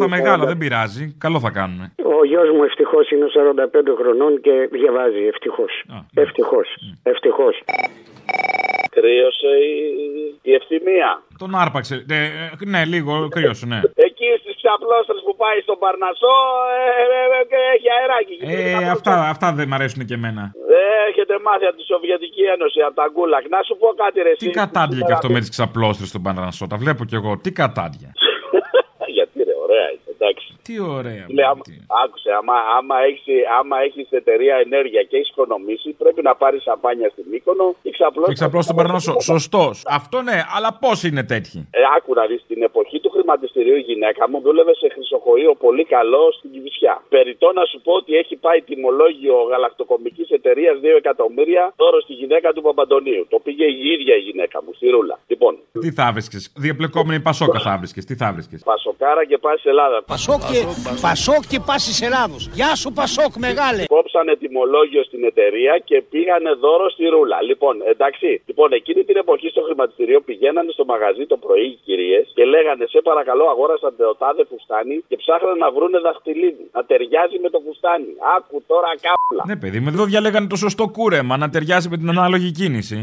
Ο γιος Δώσε στα μου μεγάλα, 40 δεν πειράζει. Καλό θα κάνουν. Ο γιος μου ευτυχώς είναι 45 χρονών και διαβάζει. Ευτυχώς. Ευτυχώς. Ευτυχώς. Κρύωσε η, η ευθυμία. Τον άρπαξε. Ε, ε, ναι, λίγο κρύωσε, ναι. Εκεί στις ξαπλώστρες που πάει στον Παρνασό ε, ε, ε, ε, έχει αεράκι. Ε, αυτά, αυτά δεν μ' αρέσουν και εμένα. Δεν έχετε μάθει από τη Σοβιετική Ένωση, από τα γκούλακ. Να σου πω κάτι, ρε. Τι κατάντια και αυτό με τις ξαπλώστρες στον Πανανασό. Τα βλέπω κι εγώ. Τι κατάντια. Γιατί ρε, ωραία είσαι, εντάξει. Τι ωραία. Λέει, άμα, άκουσε, άμα, άμα έχεις, άμα έχεις εταιρεία ενέργεια και έχεις οικονομήσει, πρέπει να πάρεις σαμπάνια στην Μύκονο και ξαπλώσεις... Και ξαπλώ στον Πανανασό. Σωστός. Αυτό ναι, αλλά πώς είναι τέτοιοι; Ε, άκου να δεις, στην εποχή του χρηματιστηρίου η γυναίκα μου δούλευε σε χρυσοχοείο πολύ καλό στην Κηφισιά. Περιτώ να σου πω ότι έχει πάει τιμολόγιο γαλακτοκομικής εταιρείας 2 εκατομμύρια δώρο στη γυναίκα του Παπαντονίου. Το πήγε η ίδια η γυναίκα μου, στη Ρούλα. Λοιπόν, Τι θα βρίσκε. Διαπλεκόμενη Πασόκα θα βρίσκε. Τι θα βρίσκε. Πασοκάρα και πας Ελλάδα. Πασόκ και, Πασόκ και πάση Ελλάδος. Γεια σου Πασόκ μεγάλε. Κόψανε τιμολόγιο στην εταιρεία και πήγανε δώρο στη ρούλα. Λοιπόν, εντάξει. Λοιπόν, εκείνη την εποχή στο χρηματιστήριο πηγαίνανε στο μαγαζί το πρωί οι κυρίες και λέγανε Σε παρακαλώ, αγόρασαν το τάδε φουστάνι και ψάχνανε να βρούνε δαχτυλίδι. Να ταιριάζει με το φουστάνι. Άκου τώρα κάπλα. Ναι, παιδί μου, εδώ διαλέγανε το σωστό κούρεμα να ταιριάζει με την ανάλογη κίνηση.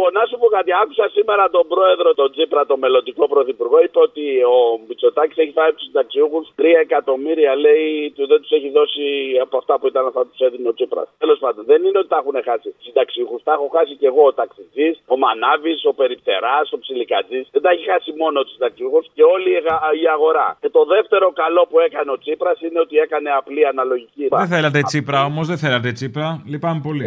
Λοιπόν, να σου πω κάτι. Άκουσα σήμερα τον πρόεδρο, τον Τζίπρα, τον μελλοντικό πρωθυπουργό, είπε ότι ο Μητσοτάκης έχει φάει τους συνταξιούχους 3 εκατομμύρια, λέει, του δεν τους έχει δώσει από αυτά που ήταν αυτά που τους έδινε ο Τζίπρας. Τέλος πάντων, δεν είναι ότι τα έχουν χάσει οι συνταξιούχους, τα έχω χάσει και εγώ ο ταξιτζής, ο Μανάβης, ο Περιπτεράς, ο Ψιλικατζής. Δεν τα έχει χάσει μόνο τους συνταξιούχους και όλη η αγα- η αγορά. Και το δεύτερο καλό που έκανε ο Τσίπρας είναι ότι έκανε απλή αναλογική. Δεν θέλατε Τσίπρα όμως, δεν θέλατε Τσίπρα. Λυπάμαι πολύ.